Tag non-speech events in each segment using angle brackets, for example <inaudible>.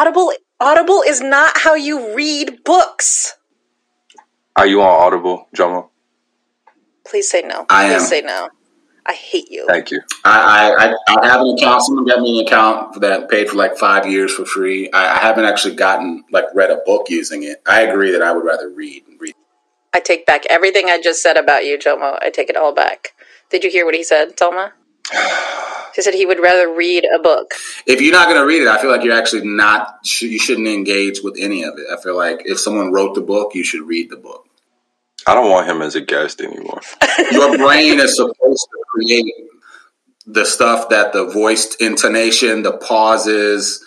Audible Audible is not how you read books. Are you on Audible, Jomo? Please say no. I Please am. say no. I hate you. Thank you. I, I, I, I have an account. Someone got me an account that paid for like five years for free. I, I haven't actually gotten like read a book using it. I agree that I would rather read. and read. I take back everything I just said about you, Jomo. I take it all back. Did you hear what he said, Thelma? <sighs> <sighs> He said he would rather read a book. If you're not going to read it, I feel like you're actually not. You shouldn't engage with any of it. I feel like if someone wrote the book, you should read the book. I don't want him as a guest anymore. <laughs> Your brain is supposed to create the stuff that the voiced intonation, the pauses,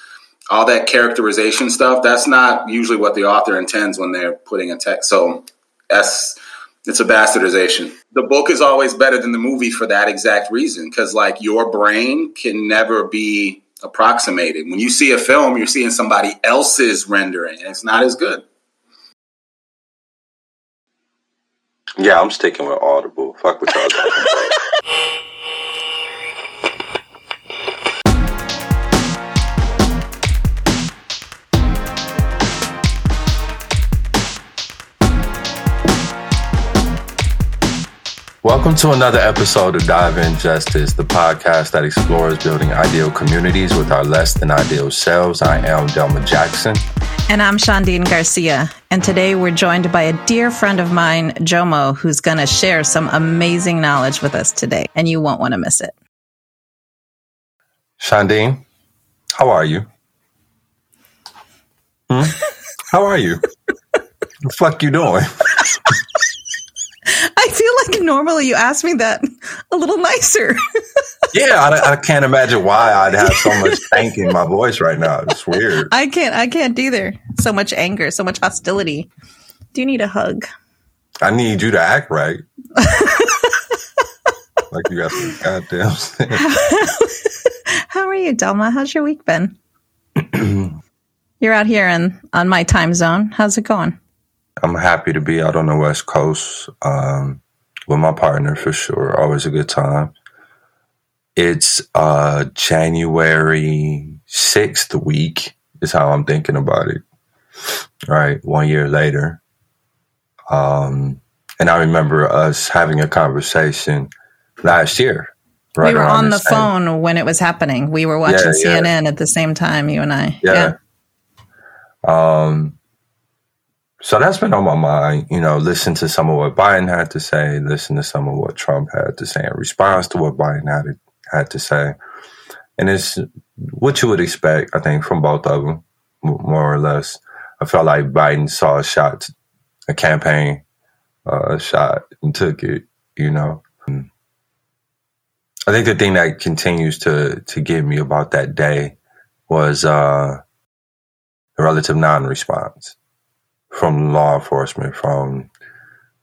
all that characterization stuff. That's not usually what the author intends when they're putting a text. So that's it's a bastardization. The book is always better than the movie for that exact reason because like your brain can never be approximated. When you see a film, you're seeing somebody else's rendering and it's not as good. Yeah, I'm sticking with Audible. Fuck what y'all talking about. <laughs> Welcome to another episode of Dive In Justice, the podcast that explores building ideal communities with our less than ideal selves. I am Delma Jackson. And I'm Shandine Garcia. And today we're joined by a dear friend of mine, Jomo, who's going to share some amazing knowledge with us today. And you won't want to miss it. Shandine, how are you? Hmm? How are you? <laughs> the fuck you doing? <laughs> I feel like normally you ask me that a little nicer. <laughs> Yeah, I, I can't imagine why I'd have so much thank in my voice right now. It's weird. I can't, I can't either. So much anger, so much hostility. Do you need a hug? I need you to act right. <laughs> like you got some goddamn sense. How are you, Delma? How's your week been? <clears throat> You're out here in on my time zone. How's it going? I'm happy to be out on the West Coast um, with my partner for sure. Always a good time. It's uh, January 6th week, is how I'm thinking about it. Right, one year later. Um, and I remember us having a conversation last year. Right we were on the time. phone when it was happening. We were watching Yeah, yeah. CNN at the same time, you and I. Yeah. Um, so that's been on my mind, you know, listen to some of what Biden had to say, listen to some of what Trump had to say in response to what Biden had, had to say. And it's what you would expect, I think, from both of them, more or less. I felt like Biden saw a shot, a campaign, uh, shot and took it, you know. I think the thing that continues to, to get me about that day was, uh, the relative non-response from law enforcement, from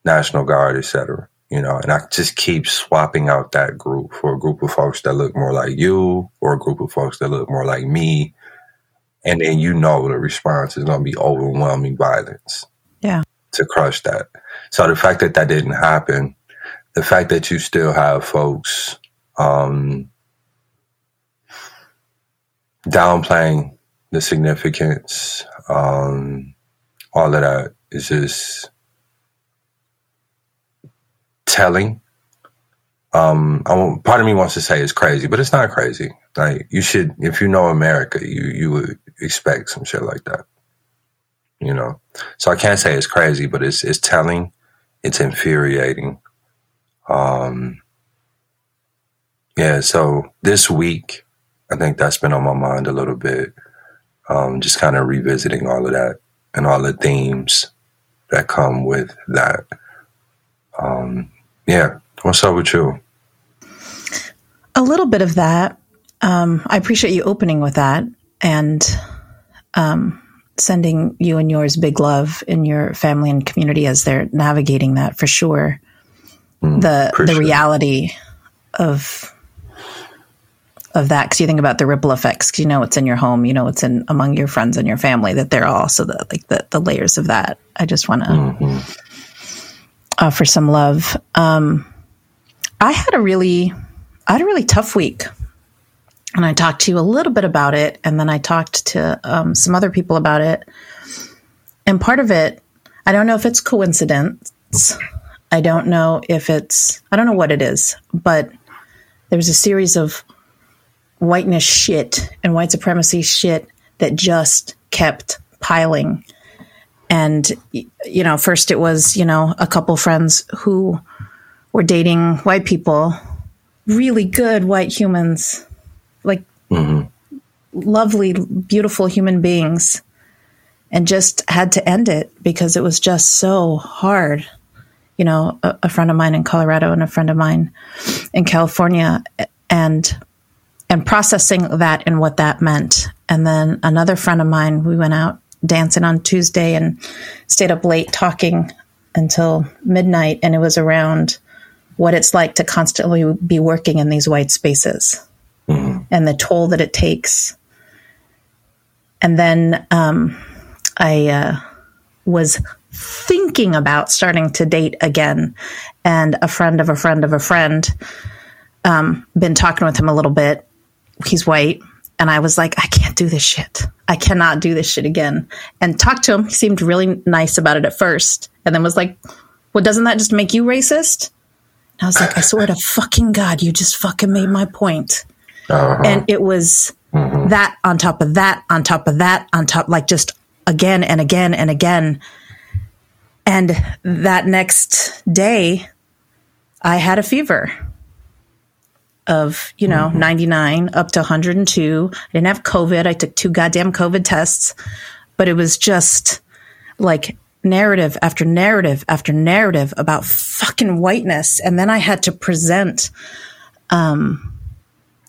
National Guard, et cetera. You know, and I just keep swapping out that group for a group of folks that look more like you, or a group of folks that look more like me, and then you know the response is going to be overwhelming violence. Yeah. To crush that. So the fact that that didn't happen, the fact that you still have folks um, downplaying the significance, um, all of that is just telling. Um, I won't, part of me wants to say it's crazy, but it's not crazy. Like you should, if you know America, you you would expect some shit like that. You know, so I can't say it's crazy, but it's it's telling, it's infuriating. Um, yeah. So this week, I think that's been on my mind a little bit um, just kind of revisiting all of that and all the themes that come with that. Um, yeah, what's up with you? A little bit of that. Um, I appreciate you opening with that and um, sending you and yours big love in your family and community as they're navigating that for sure. Mm, the the reality of of that because you think about the ripple effects 'cause you know it's in your home you know it's in among your friends and your family that they're also the like the, the layers of that i just want to Mhm. offer some love um i had a really i had a really tough week and I talked to you a little bit about it, and then I talked to um, some other people about it. And part of it, I don't know if it's coincidence. I don't know if it's, I don't know what it is, but there was a series of whiteness shit and white supremacy shit that just kept piling. And, you know, first it was, you know, a couple friends who were dating white people, really good white humans like mm-hmm. lovely, beautiful human beings, and just had to end it because it was just so hard. You know, a, a friend of mine in Colorado and a friend of mine in California, and and processing that and what that meant. And then another friend of mine, we went out dancing on Tuesday and stayed up late talking until midnight. And it was around what it's like to constantly be working in these white spaces mm-hmm. and the toll that it takes. And then um, I uh, was thinking about starting to date again, and a friend of a friend of a friend, um, been talking with him a little bit. He's white. And I was like, I can't do this shit. I cannot do this shit again. And talked to him. He seemed really nice about it at first. And then was like, well, doesn't that just make you racist? And I was like, I swear to fucking God, you just fucking made my point. Uh-huh. And it was mm-hmm. that on top of that, on top of that, on top, like just again and again and again. And that next day, I had a fever of, you know, mm-hmm. 99 up to 102. I didn't have COVID. I took two goddamn COVID tests, but it was just like narrative after narrative after narrative about fucking whiteness. And then I had to present, um,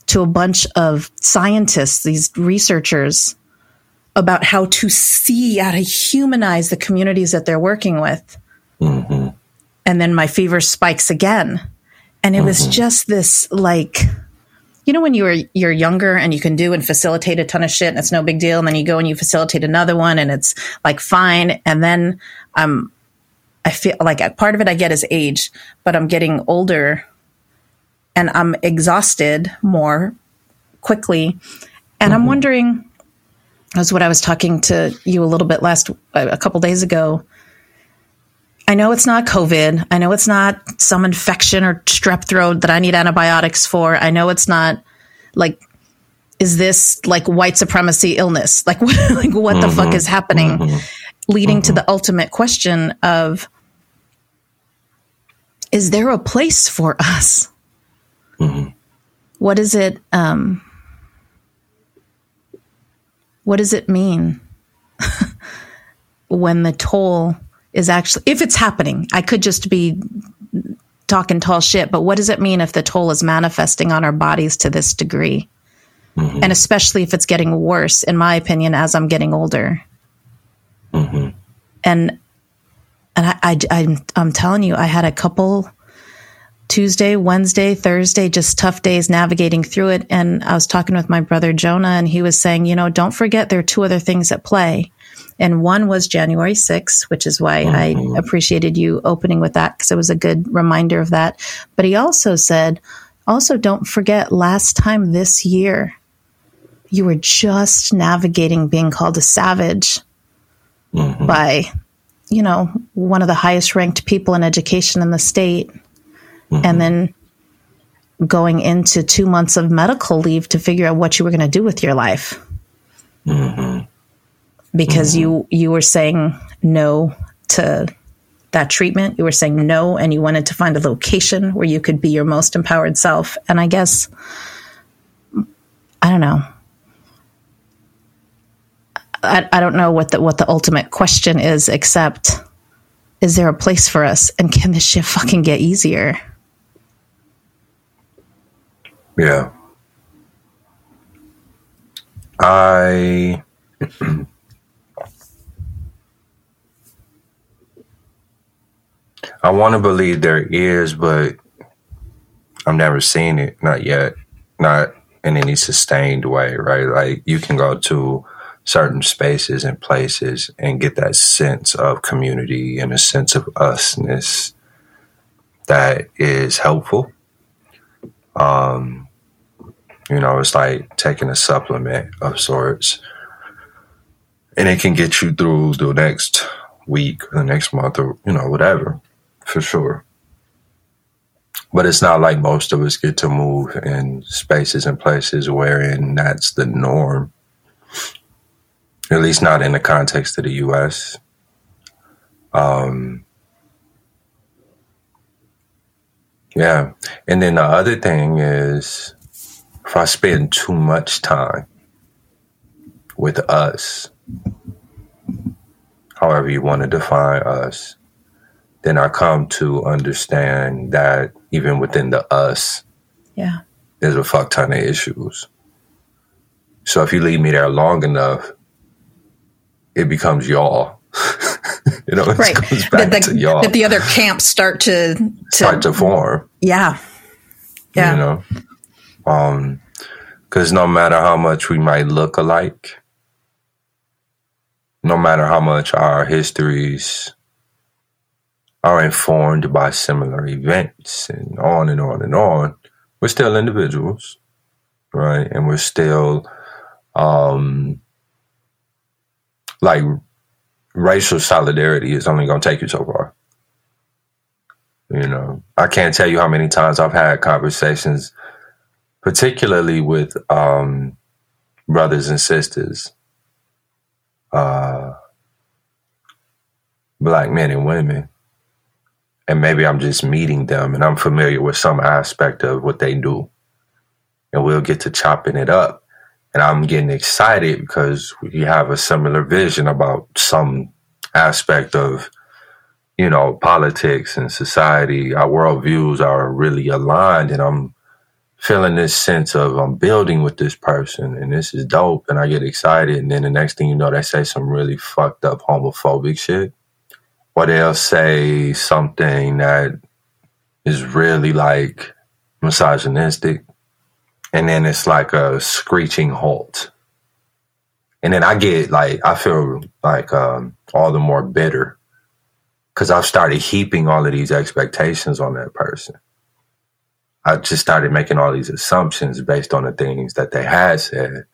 to a bunch of scientists, these researchers, about how to see, how to humanize the communities that they're working with. Mm-hmm. And then my fever spikes again. And it mm-hmm. was just this like, you know, when you were you're younger and you can do and facilitate a ton of shit and it's no big deal, and then you go and you facilitate another one and it's like fine. And then I'm I feel like a part of it I get is age, but I'm getting older and I'm exhausted more quickly. And mm-hmm. I'm wondering, that's what I was talking to you a little bit last, a couple days ago. I know it's not COVID. I know it's not some infection or strep throat that I need antibiotics for. I know it's not like, is this like white supremacy illness? Like, <laughs> what, like what mm-hmm. the fuck mm-hmm. is happening? Mm-hmm. Leading to mm-hmm. the ultimate question of, is there a place for us? Mm-hmm. What is it? Um, what does it mean <laughs> when the toll is actually, if it's happening? I could just be talking tall shit, but what does it mean if the toll is manifesting on our bodies to this degree? Mm-hmm. And especially if it's getting worse, in my opinion, as I'm getting older. Mm-hmm. And and I, I, I, I'm telling you, I had a couple Tuesday, Wednesday, Thursday, just tough days navigating through it. And I was talking with my brother Jonah, and he was saying, you know, don't forget there are two other things at play. And one was January 6th, which is why mm-hmm. I appreciated you opening with that because it was a good reminder of that. But he also said, also don't forget last time this year, you were just navigating being called a savage mm-hmm. by, you know, one of the highest ranked people in education in the state mm-hmm. and then going into two months of medical leave to figure out what you were going to do with your life. Mm-hmm. Because mm-hmm. you you were saying no to that treatment. You were saying no, and you wanted to find a location where you could be your most empowered self. And I guess I don't know. I, I don't know what the what the ultimate question is, except is there a place for us, and can this shit fucking get easier? Yeah. I <clears throat> I want to believe there is, but I've never seen it, not yet, not in any sustained way, right? Like you can go to certain spaces and places and get that sense of community and a sense of usness that is helpful. Um, You know, it's like taking a supplement of sorts. And it can get you through the next week the next month or, you know, whatever, for sure. But it's not like most of us get to move in spaces and places wherein that's the norm. At least not in the context of the US. Um, yeah. And then the other thing is if I spend too much time with us, however you want to define us, then I come to understand that even within the us, Yeah. there's a fuck ton of issues. So if you leave me there long enough, it becomes y'all. <laughs> you know, it Right. goes back That to the, y'all. that the other camps start to, to start to form. yeah. Yeah. You know, um, because no matter how much we might look alike, no matter how much our histories are informed by similar events and on and on and on, we're still individuals, right? And we're still, um, like racial solidarity is only going to take you so far. You know, I can't tell you how many times I've had conversations, particularly with um, brothers and sisters, uh, black men and women. And maybe I'm just meeting them and I'm familiar with some aspect of what they do. And we'll get to chopping it up. And I'm getting excited because we have a similar vision about some aspect of you know, politics and society, our worldviews are really aligned, and I'm feeling this sense of I'm building with this person, and this is dope, and I get excited, and then the next thing you know, they say some really fucked up homophobic shit, or they'll say something that is really like misogynistic, and then it's like a screeching halt, and then I get like I feel like um, all the more bitter because I've started heaping all of these expectations on that person. I just started making all these assumptions based on the things that they had said.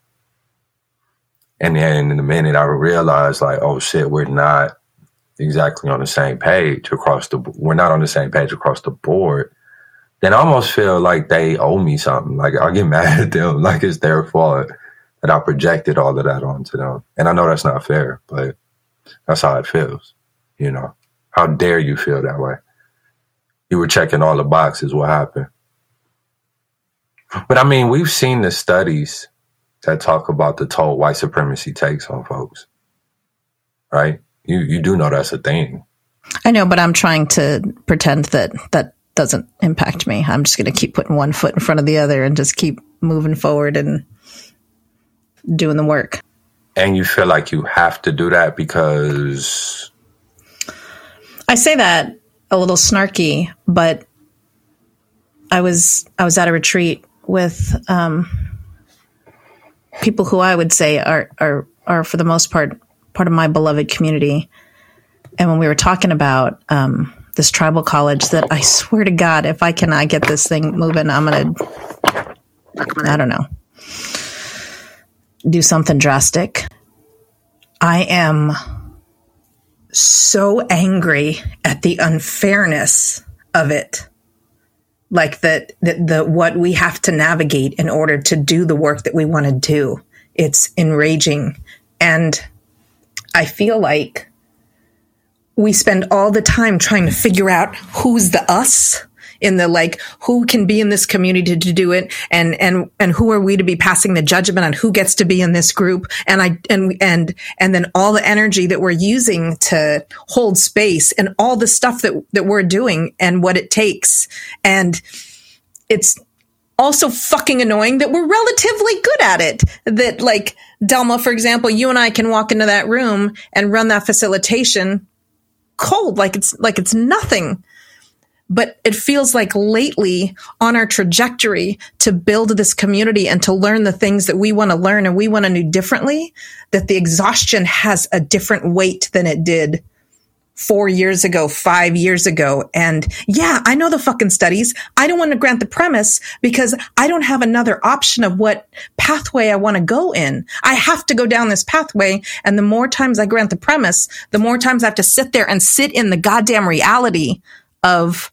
And then in the minute I realized, like, oh shit, we're not exactly on the same page across the, we're not on the same page across the board. Then I almost feel like they owe me something. Like I get <laughs> mad at them, like it's their fault that I projected all of that onto them. And I know that's not fair, but that's how it feels, you know. How dare you feel that way? You were checking all the boxes. What happened? But I mean, we've seen the studies that talk about the toll white supremacy takes on folks, right? You you do know that's a thing. I know, but I'm trying to pretend that that doesn't impact me. I'm just going to keep putting one foot in front of the other and just keep moving forward and doing the work. And you feel like you have to do that because I say that a little snarky, but I was I was at a retreat with um, people who I would say are are are for the most part part of my beloved community, and when we were talking about um, this tribal college, that I swear to God, if I cannot get this thing moving, I'm gonna I don't know do something drastic. I am so angry at the unfairness of it. Like that the, the what we have to navigate in order to do the work that we want to do. It's enraging and i feel like we spend all the time trying to figure out who's the us in the like who can be in this community to, do it and and and who are we to be passing the judgment on who gets to be in this group. And i and and and then all the energy that we're using to hold space and all the stuff that that we're doing and what it takes. And it's also fucking annoying that we're relatively good at it. That like delma for example you and i can walk into that room and run that facilitation cold like it's like it's nothing. But it feels like lately on our trajectory to build this community and to learn the things that we want to learn and we want to do differently, that the exhaustion has a different weight than it did four years ago, five years ago. And yeah, I know the fucking studies. I don't want to grant the premise because I don't have another option of what pathway I want to go in. I have to go down this pathway. And the more times I grant the premise, the more times I have to sit there and sit in the goddamn reality of,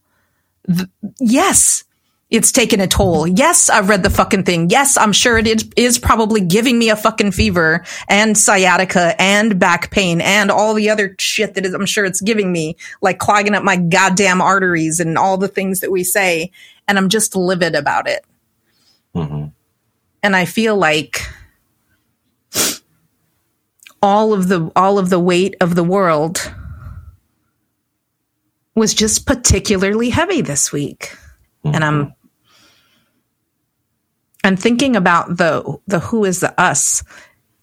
the, yes, it's taken a toll. Yes, I've read the fucking thing. Yes, I'm sure it is, probably giving me a fucking fever and sciatica and back pain and all the other shit that is, I'm sure it's giving me, like clogging up my goddamn arteries and all the things that we say. And I'm just livid about it. Mm-hmm. And I feel like all of the, all of the weight of the world was just particularly heavy this week. Mm-hmm. And I'm and thinking about the the who is the us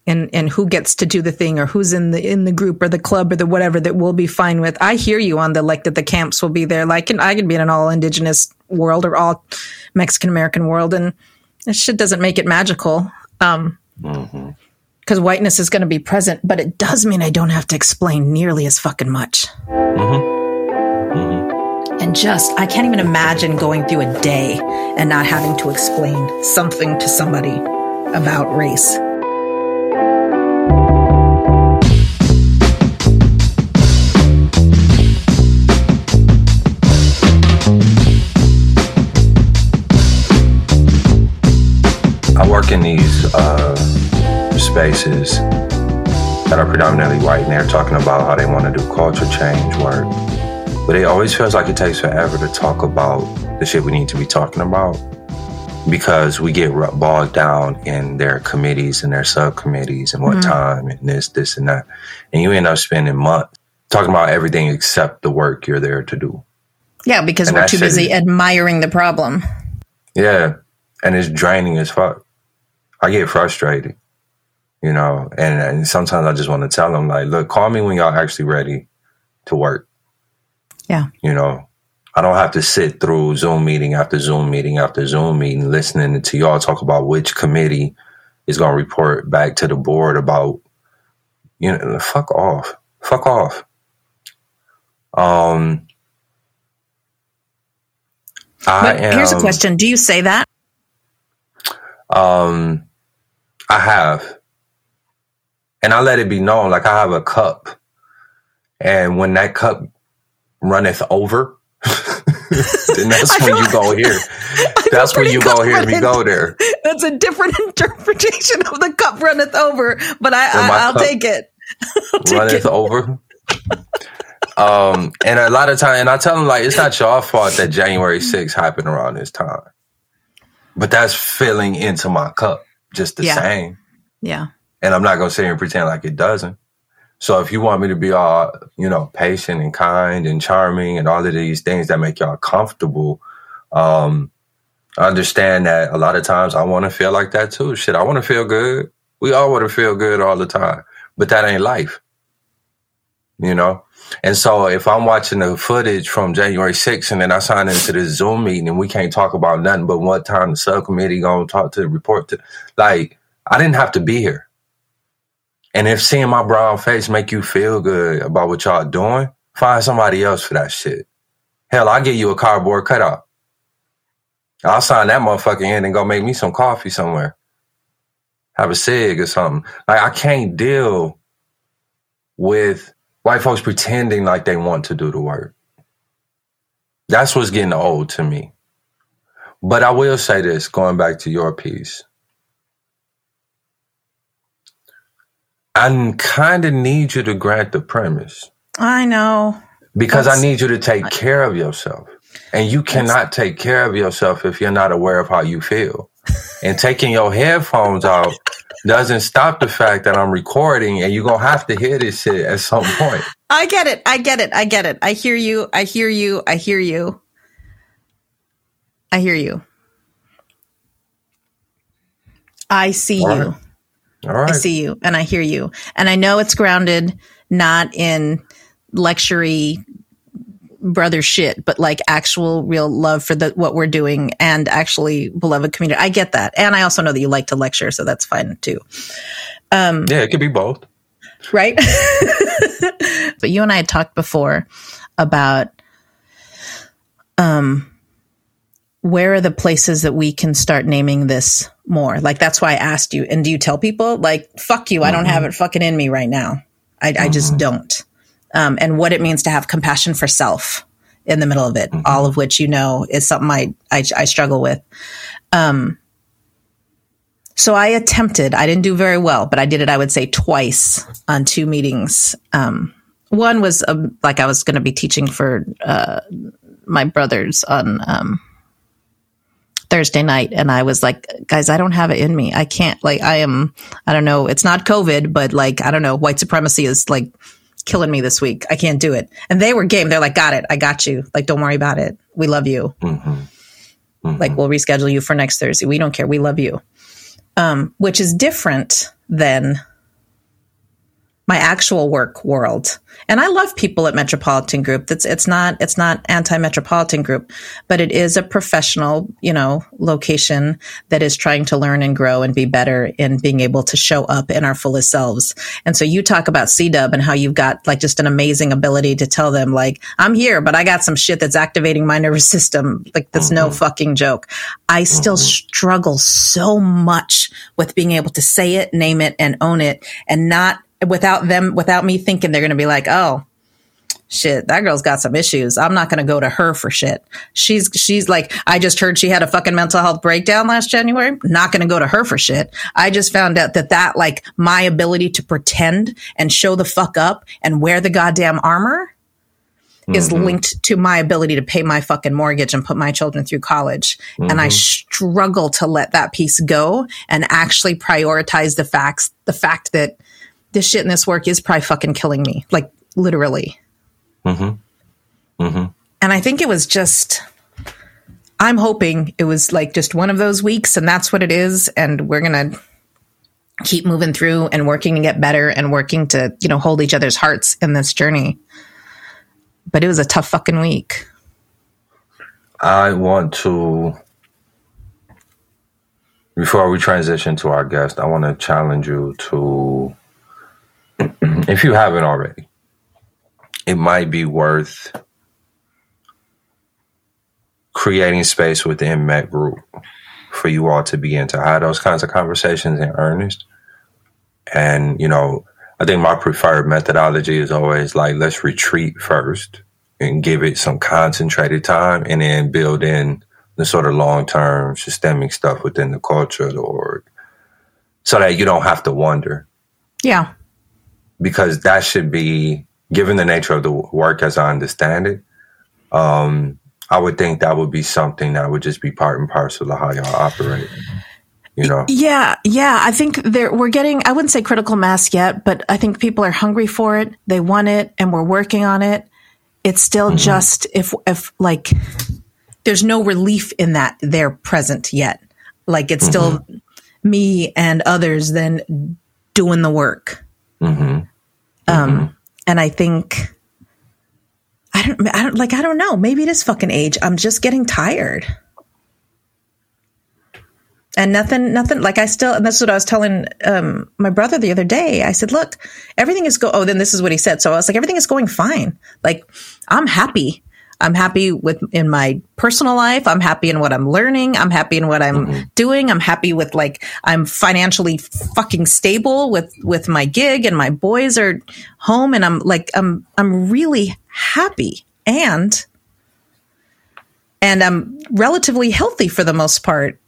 and and who gets to do the thing or who's in the in the group or the club or the whatever that we'll be fine with. I hear you on the like that the camps will be there. Like and I can be in an all indigenous world or all Mexican American world and that shit doesn't make it magical. Um mm-hmm because whiteness is going to be present, but it does mean I don't have to explain nearly as fucking much. Mm-hmm. And just, I can't even imagine going through a day and not having to explain something to somebody about race. I work in these uh, spaces that are predominantly white, and they're talking about how they want to do culture change work but it always feels like it takes forever to talk about the shit we need to be talking about because we get bogged down in their committees and their subcommittees and what mm-hmm. time and this, this, and that. And you end up spending months talking about everything except the work you're there to do. Yeah, because and we're too busy admiring the problem. Yeah. And it's draining as fuck. I get frustrated, you know, and, and sometimes I just want to tell them, like, look, call me when y'all actually ready to work. Yeah. You know, I don't have to sit through Zoom meeting after Zoom meeting after Zoom meeting listening to y'all talk about which committee is going to report back to the board about, you know, fuck off. Fuck off. Um, I am, here's a question. Do you say that? Um, I have. And I let it be known, like I have a cup. And when that cup runneth over, <laughs> then that's <laughs> when <laughs> you go here. That's when you go here. We go there. That's a different interpretation of the cup runneth over, but I, I will take it. I'll runneth it. over. um, and a lot of time, and I tell them like it's not your fault that January 6th happened around this time, but that's filling into my cup just the yeah. same. Yeah. And I'm not gonna sit here and pretend like it doesn't. So if you want me to be all, you know, patient and kind and charming and all of these things that make y'all comfortable, um, I understand that a lot of times I want to feel like that too. Shit, I want to feel good. We all want to feel good all the time, but that ain't life, you know? And so if I'm watching the footage from January 6th and then I sign into this Zoom meeting and we can't talk about nothing but what time the subcommittee gonna talk to the report to, like, I didn't have to be here. And if seeing my brown face make you feel good about what y'all doing, find somebody else for that shit. Hell, I'll give you a cardboard cutout. I'll sign that motherfucker in and go make me some coffee somewhere. Have a cig or something. Like I can't deal with white folks pretending like they want to do the work. That's what's getting old to me. But I will say this, going back to your piece. I kind of need you to grant the premise. I know. Because That's, I need you to take care of yourself. And you cannot take care of yourself if you're not aware of how you feel. and taking your headphones out doesn't stop the fact that I'm recording and you're going to have to hear this shit at some point. <laughs> I get it. I get it. I get it. I hear you. I hear you. I hear you. I hear you. I see All you. Right. All right. I see you and I hear you. And I know it's grounded not in lectury brother shit, but like actual real love for the what we're doing and actually beloved community. I get that. And I also know that you like to lecture, so that's fine too. Um, yeah, it could be both. right? <laughs> but you and I had talked before about um where are the places that we can start naming this more? Like that's why I asked you. And do you tell people like fuck you, I don't have it fucking in me right now. I, I just don't. Um, and what it means to have compassion for self in the middle of it, all of which you know is something I I, I struggle with. Um, so I attempted. I didn't do very well, but I did it. I would say twice on two meetings. Um, one was um, like I was going to be teaching for uh, my brothers on um, Thursday night, and I was like, "Guys, I don't have it in me. I can't. Like, I am. I don't know. It's not COVID, but like, I don't know. White supremacy is like killing me this week. I can't do it." And they were game. They're like, "Got it. I got you. Like, don't worry about it. We love you. Like, we'll reschedule you for next Thursday. We don't care. We love you." Um, which is different than my actual work world. And I love people at Metropolitan Group. That's it's not it's not anti-metropolitan group, but it is a professional, you know, location that is trying to learn and grow and be better in being able to show up in our fullest selves. And so you talk about CDub and how you've got like just an amazing ability to tell them like, I'm here, but I got some shit that's activating my nervous system. Like that's no mm-hmm. fucking joke. I still mm-hmm. struggle so much with being able to say it, name it, and own it and not without them, without me thinking they're going to be like, oh, shit, that girl's got some issues. I'm not going to go to her for shit. She's, she's like, I just heard she had a fucking mental health breakdown last January. Not going to go to her for shit. I just found out that that, like, my ability to pretend and show the fuck up and wear the goddamn armor is mm-hmm. linked to my ability to pay my fucking mortgage and put my children through college. And I mm-hmm. struggle to let that piece go and actually prioritize the facts, the fact that this shit in this work is probably fucking killing me, like literally. Mm-hmm. Mm-hmm. And I think it was just, I'm hoping it was like just one of those weeks and that's what it is. And we're going to keep moving through and working to get better and working to, you know, hold each other's hearts in this journey. But it was a tough fucking week. I want to, before we transition to our guest, I want to challenge you to, if you haven't already, it might be worth creating space within Met Group for you all to begin to have those kinds of conversations in earnest. And, you know, I think my preferred methodology is always like, let's retreat first and give it some concentrated time and then build in the sort of long term systemic stuff within the culture of the org so that you don't have to wonder Yeah. Because that should be given the nature of the work as I understand it. Um, I would think that would be something that would just be part and parcel of how y'all operate. You know, Yeah, yeah. I think there we're getting I wouldn't say critical mass yet, but I think people are hungry for it. They want it and we're working on it. It's still mm-hmm. just if if like there's no relief in that they're present yet. Like it's still mm-hmm. me and others then doing the work. Mm-hmm. Um and I think I don't I don't like I don't know. Maybe it is fucking age. I'm just getting tired. And nothing, nothing like I still, and that's what I was telling um, my brother the other day. I said, look, everything is go. Oh, then this is what he said. So I was like, everything is going fine. Like I'm happy. I'm happy with in my personal life. I'm happy in what I'm learning. I'm happy in what I'm mm-hmm. doing. I'm happy with like I'm financially fucking stable with with my gig and my boys are home and I'm like I'm I'm really happy and and I'm relatively healthy for the most part.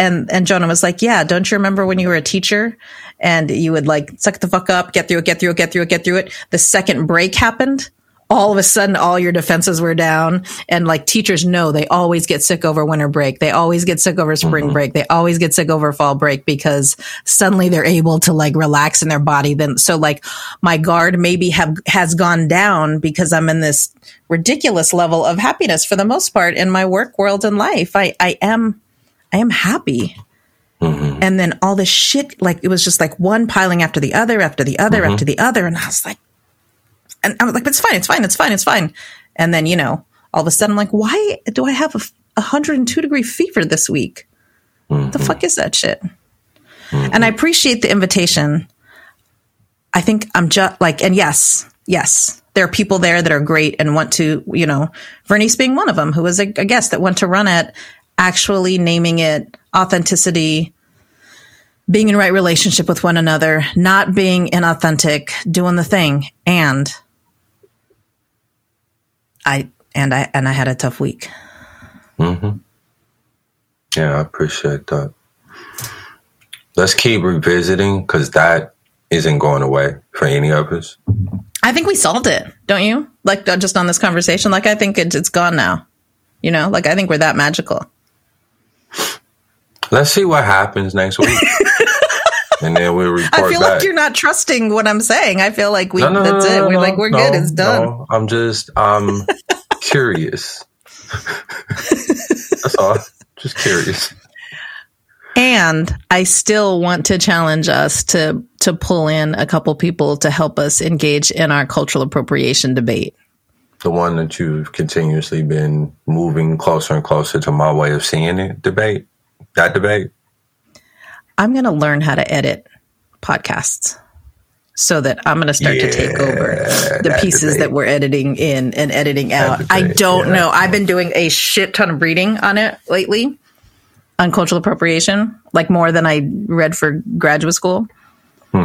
And and Jonah was like, "Yeah, don't you remember when you were a teacher and you would like suck the fuck up, get through it, get through it, get through it, get through it. The second break happened, all of a sudden all your defenses were down. And like teachers know they always get sick over winter break. They always get sick over spring mm-hmm. break. They always get sick over fall break because suddenly they're able to like relax in their body. Then so like my guard maybe have has gone down because i'm in this ridiculous level of happiness for the most part in my work world and life. I i am i am happy. Mm-hmm. And then all this shit like it was just like one piling after the other after the other mm-hmm. after the other. And i was like and I was like, it's fine, it's fine, it's fine, it's fine. And then, you know, all of a sudden, I'm like, why do I have a 102 degree fever this week? The fuck mm-hmm. is that shit? Mm-hmm. And I appreciate the invitation. I think I'm just like, and yes, yes, there are people there that are great and want to, you know, Vernice being one of them, who was a, a guest that went to run it, actually naming it authenticity, being in right relationship with one another, not being inauthentic, doing the thing. And I, and I, and I had a tough week. Mm-hmm. Yeah, I appreciate that. Let's keep revisiting because that isn't going away for any of us. I think we solved it, don't you? Like uh, just on this conversation, like I think it's it's gone now. You know, like I think we're that magical. Let's see what happens next week. <laughs> and then we'll <laughs> report I feel back. like you're not trusting what I'm saying. I feel like we No, no, that's no, it. We're like we're good. It's done. I'm just I'm <laughs> curious. <laughs> That's all. Just curious. And I still want to challenge us to to pull in a couple people to help us engage in our cultural appropriation debate. The one that you've continuously been moving closer and closer to my way of seeing it debate. That debate. I'm going to learn how to edit podcasts so that I'm going to start to take over the pieces that we're editing in and editing out. I don't yeah. know. I've been doing a shit ton of reading on it lately on cultural appropriation, like more than I read for graduate school.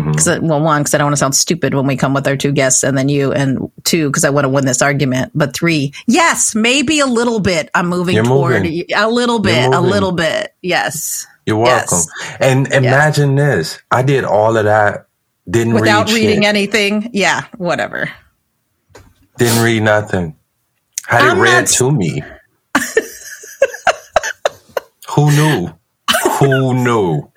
Mm-hmm. Because well, one, because I don't want to sound stupid when we come with our two guests, and then you, and two, because I want to win this argument. But three, yes, maybe a little bit. I'm moving You're toward moving. a little bit, a little bit. Yes, You're welcome. Yes. And imagine this. I did all of that. Didn't without read reading shit. anything. Yeah, whatever. Didn't read nothing. Had I'm it read not- to me. Who knew? <laughs> Who knew?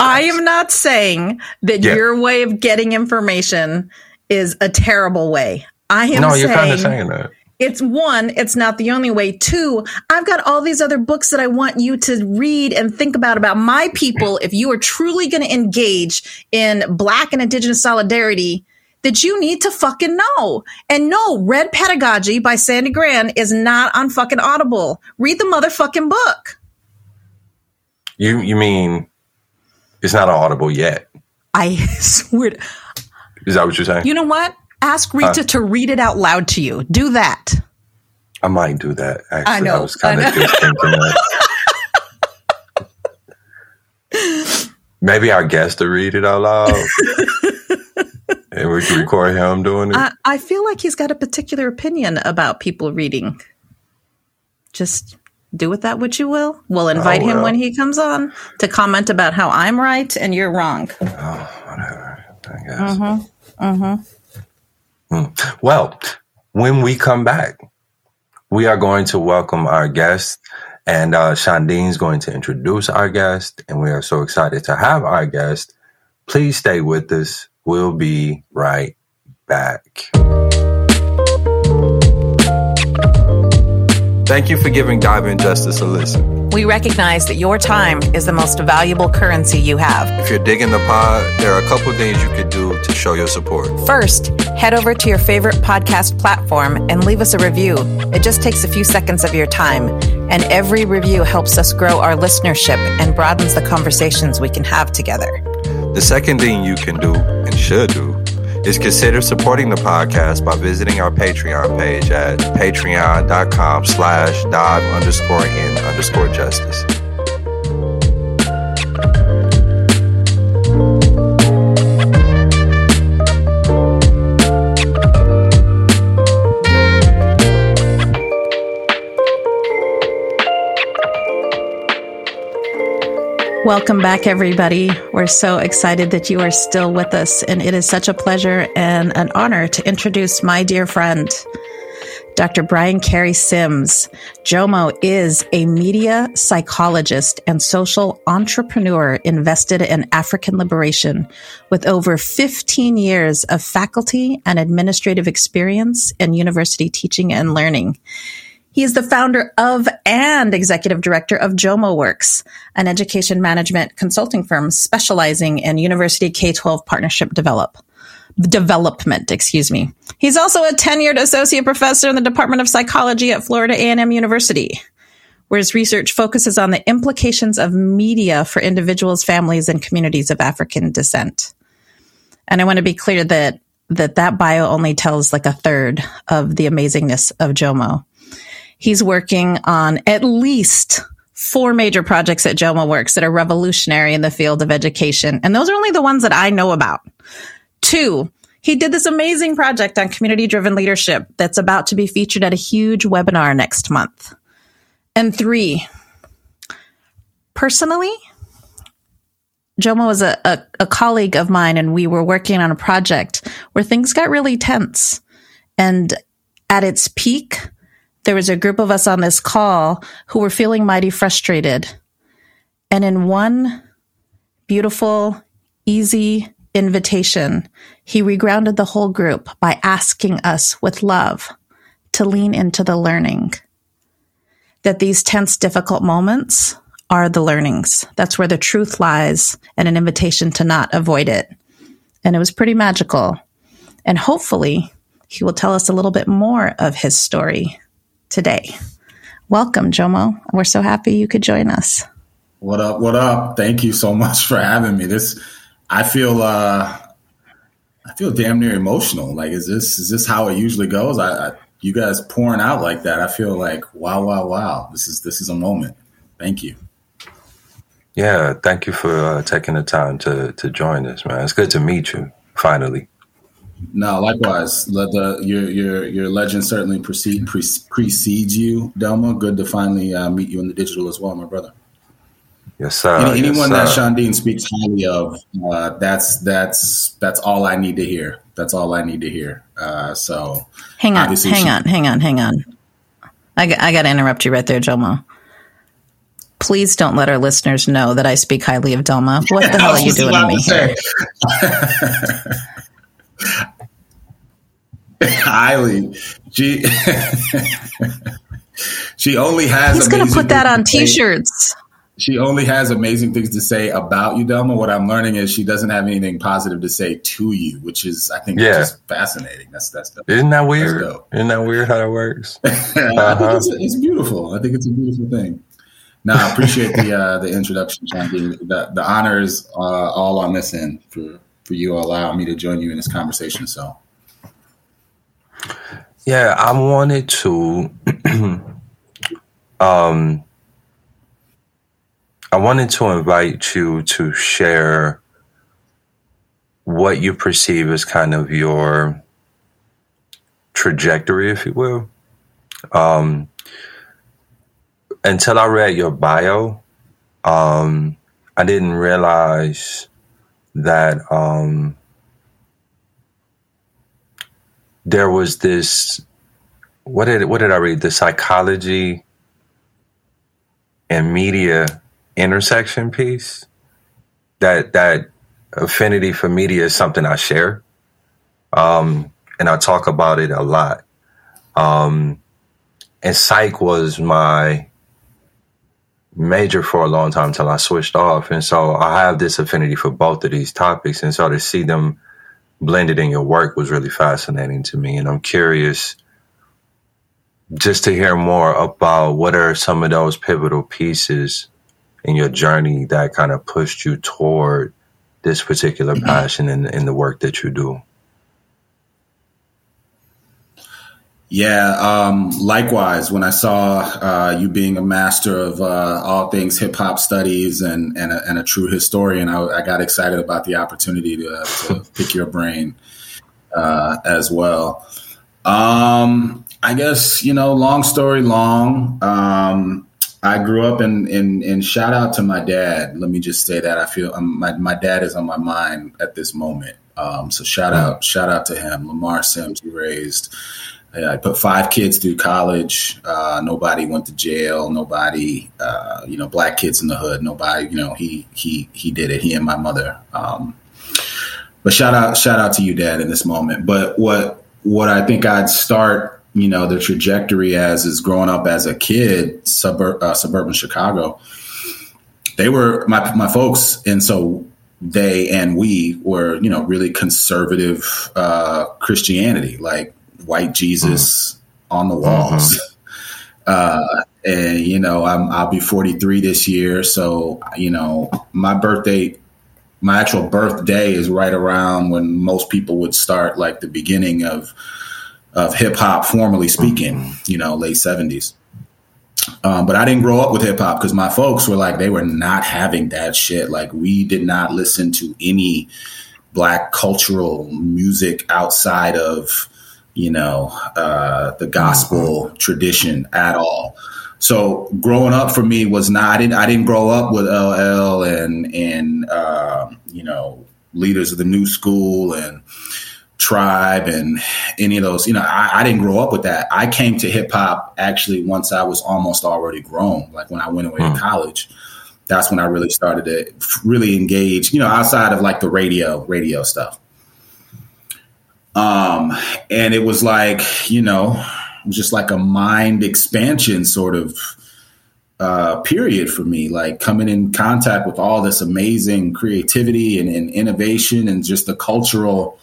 I am not saying that Yeah. your way of getting information is a terrible way. I am No, you're kind saying of saying that. it's one, it's not the only way. Two, I've got all these other books that I want you to read and think about about my people. If you are truly going to engage in Black and Indigenous solidarity, that you need to fucking know. And no, Red Pedagogy by Sandy Grande is not on fucking Audible. Read the motherfucking book. You you mean it's not audible yet? I <laughs> swear. To, Is that what you're saying? You know what? Ask Rita to read it out loud to you. Do that. I might do that. Actually, I, know, I was kind of just thinking that. <laughs> Maybe our guest to read it out loud, <laughs> and we can record him doing it. I, I feel like he's got a particular opinion about people reading. Just do with that what you will. We'll invite him well. when he comes on to comment about how I'm right and you're wrong. Oh, Whatever. I guess. Hmm. Well, when we come back, we are going to welcome our guest, and uh, Shandine's going to introduce our guest, and we are so excited to have our guest. Please stay with us. We'll be right back. Thank you for giving Dive In Justice a listen. We recognize that your time is the most valuable currency you have. If you're digging the pod, there are a couple things you could do to show your support. First, head over to your favorite podcast platform and leave us a review. It just takes a few seconds of your time, and every review helps us grow our listenership and broadens the conversations we can have together. The second thing you can do and should do is consider supporting the podcast by visiting our Patreon page at patreon.com slash dive underscore in underscore justice. Welcome back, everybody. We're so excited that you are still with us, and it is such a pleasure and an honor to introduce my dear friend, Dr. Brian Carey Sims. Jomo is a media psychologist and social entrepreneur invested in African liberation with over 15 years of faculty and administrative experience in university teaching and learning. He is the founder of and executive director of Jomo Works, an education management consulting firm specializing in university K-12 partnership develop development, excuse me. He's also a tenured associate professor in the Department of Psychology at Florida A&M University, where his research focuses on the implications of media for individuals, families, and communities of African descent. And I want to be clear that that that bio only tells like a third of the amazingness of Jomo. He's working on at least four major projects at Jomo Works that are revolutionary in the field of education. And those are only the ones that I know about. Two, he did this amazing project on community driven leadership that's about to be featured at a huge webinar next month. And three, personally, Jomo was a, a, a, colleague of mine, and we were working on a project where things got really tense. And at its peak, there was a group of us on this call who were feeling mighty frustrated. And in one beautiful, easy invitation, he regrounded the whole group by asking us with love to lean into the learning. That these tense, difficult moments are the learnings. That's where the truth lies and an invitation to not avoid it. And it was pretty magical. And hopefully, he will tell us a little bit more of his story today. Welcome, Jomo. We're so happy you could join us. What up? What up? Thank you so <laughs> much for having me. This, I feel, uh, I feel damn near emotional. Like, is this is this how it usually goes? I, I you guys pouring out like that. I feel like wow, wow, wow. This is this is a moment. Thank you. Yeah, thank you for uh, taking the time to to join us, man. It's good to meet you finally. No, likewise. Let the your your your legend certainly precede pre, precedes you, Delma. Good to finally uh, meet you in the digital as well, my brother. Yes, sir. Any, anyone yes, that Shondine speaks highly of, uh, that's that's that's all I need to hear. That's all I need to hear. Uh, so, hang on, hang she, on, hang on, hang on. I, I got to interrupt you right there, Jomo. Please don't let our listeners know that I speak highly of Delma. What the hell are you <laughs> doing to me here? <laughs> <laughs> highly. She <laughs> she only has. He's going to put that on T-shirts. She only has amazing things to say about you, Delma. What I'm learning is she doesn't have anything positive to say to you, which is, I think, yeah. just fascinating. That's that's dope. Isn't that weird? Isn't that weird how that works? uh-huh. <laughs> I think it's, it's beautiful. I think it's a beautiful thing. No, I appreciate the uh, the introduction, Shanti. The, the honor is uh, all on this end for for you allowing me to join you in this conversation. So, yeah, I wanted to, <clears throat> um, I wanted to invite you to share what you perceive as kind of your trajectory, if you will. Um, until I read your bio, um, I didn't realize that um, there was this. What did what did I read? The psychology and media intersection piece. That that affinity for media is something I share, um, and I talk about it a lot. Um, and psych was my major for a long time until I switched off. And so I have this affinity for both of these topics. And so to see them blended in your work was really fascinating to me. And I'm curious just to hear more about what are some of those pivotal pieces in your journey that kind of pushed you toward this particular mm-hmm. passion in, in the work that you do. Yeah, um, likewise. When I saw uh, you being a master of uh, all things hip hop studies and and a, and a, true historian, I, I, got excited about the opportunity to, uh, to <laughs> pick your brain uh, as well. Um, I guess you know, long story long. Um, I grew up in, in in shout out to my dad. Let me just say that I feel um, my my dad is on my mind at this moment. Um, so shout out shout out to him, Lamar Sims. He raised I put five kids through college. Uh, nobody went to jail. Nobody, uh, you know, black kids in the hood. Nobody, you know, he he he did it. He and my mother. Um, but shout out, shout out to you, Dad, in this moment. But what what I think I'd start, you know, the trajectory as is growing up as a kid, suburb, uh, suburban Chicago. They were my my folks, and so they and we were, you know, really conservative uh, Christianity, like white Jesus mm-hmm. on the walls. Mm-hmm. <laughs> Uh, and you know, I'm, I'll be 43 this year, so you know, my birthday my actual birthday is right around when most people would start like the beginning of of hip hop, formally speaking. You know, late seventies. Um, but I didn't grow up with hip hop because my folks were like, they were not having that shit. Like, we did not listen to any black cultural music outside of, you know, uh, the gospel tradition at all. So growing up for me was not. I didn't. I didn't grow up with LL and and uh, you know leaders of the new school and tribe and any of those you know I, I didn't grow up with that i came to hip-hop actually once i was almost already grown like when i went away to college that's when i really started to really engage you know outside of like the radio radio stuff um and it was like you know just like a mind expansion sort of uh, period for me, like coming in contact with all this amazing creativity and, and innovation and just the cultural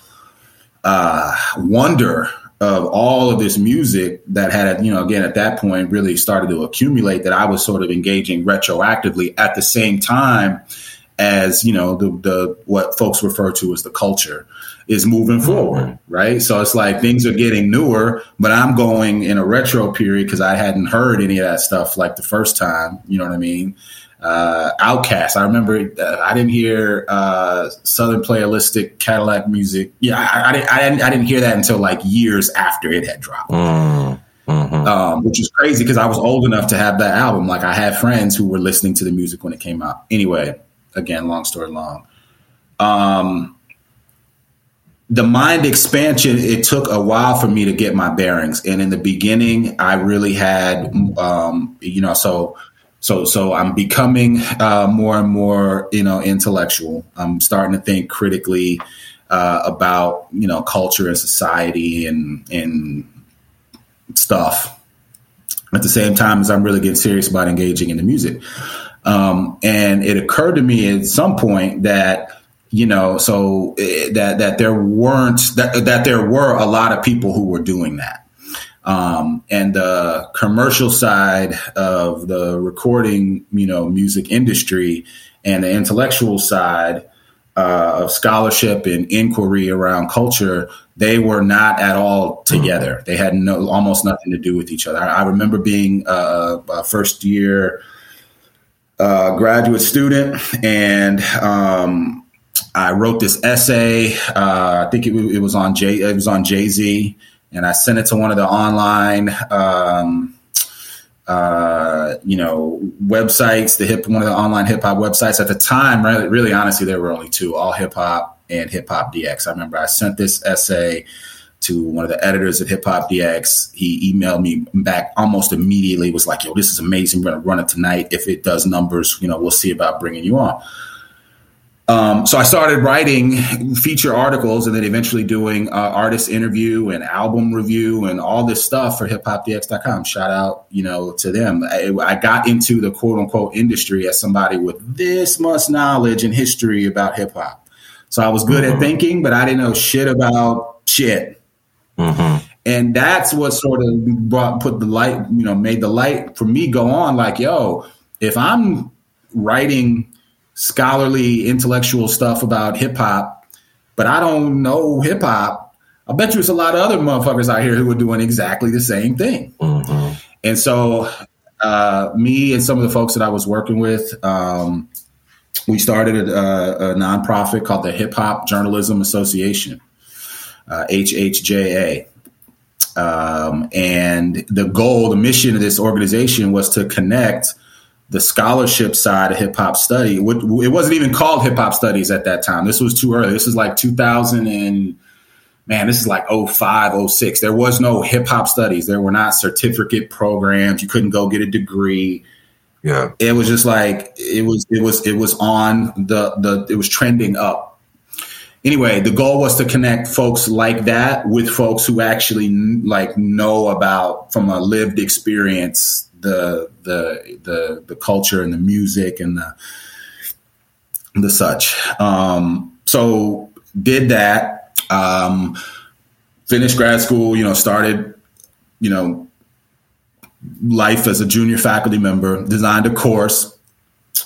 uh, wonder of all of this music that had, you know, again, at that point really started to accumulate that I was sort of engaging retroactively at the same time as, you know, the, the what folks refer to as the culture is moving forward, right? So it's like things are getting newer, but I'm going in a retro period because I hadn't heard any of that stuff like the first time, you know what I mean? uh, OutKast. I remember uh, I didn't hear uh, Southern Playalistic Cadillac music. Yeah, I, I, didn't, I, didn't. I didn't hear that until like years after it had dropped. Mm, mm-hmm. Um, which is crazy because I was old enough to have that album. Like I had friends who were listening to the music when it came out. Anyway, again, long story long. Um, the mind expansion it took a while for me to get my bearings and in the beginning i really had um, you know so so so I'm becoming uh, more and more you know intellectual. I'm starting to think critically uh, about you know culture and society and and stuff. At the same time as I'm really getting serious about engaging in the music, um, and it occurred to me at some point that you know so uh, that that there weren't that that there were a lot of people who were doing that um, and the commercial side of the recording, you know, music industry and the intellectual side uh, of scholarship and inquiry around culture, they were not at all together. They had no almost nothing to do with each other. I, I remember being a, a first year uh, graduate student, and um, I wrote this essay. Uh, I think it, it was on Jay. It was on Jay Z and I sent it to one of the online, um, uh, you know, websites, the hip, one of the online hip hop websites at the time. Really, really, honestly, there were only two: All Hip Hop and Hip Hop DX. I remember I sent this essay to one of the editors at Hip Hop DX. He emailed me back almost immediately. Was like, "Yo, this is amazing. We're gonna run it tonight. If it does numbers, you know, we'll see about bringing you on." Um, so I started writing feature articles and then eventually doing uh, artist interview and album review and all this stuff for hiphopdx.com. Shout out, you know, to them. I, I, got into the quote unquote industry as somebody with this much knowledge and history about hip hop. So I was good mm-hmm. at thinking, but I didn't know shit about shit. Mm-hmm. And that's what sort of brought, put the light, you know, made the light for me go on like, yo, if I'm writing scholarly, intellectual stuff about hip hop, but I don't know hip hop. I bet you it's a lot of other motherfuckers out here who are doing exactly the same thing. Mm-hmm. And so, uh, me and some of the folks that I was working with, um, we started a, a, nonprofit called the Hip Hop Journalism Association, uh, HHJA. Um, and the goal, the mission of this organization was to connect the scholarship side of hip hop study. It wasn't even called hip hop studies at that time. This was too early. This is like 2000 and man, this is like 05, 06. There was no hip hop studies. There were not certificate programs. You couldn't go get a degree. Yeah. It was just like it was it was it was on the the it was trending up. Anyway, the goal was to connect folks like that with folks who actually like know about from a lived experience the the the the culture and the music and the the such. Um, so did that. Um, finished grad school. You know, started. You know, life as a junior faculty member. Designed a course.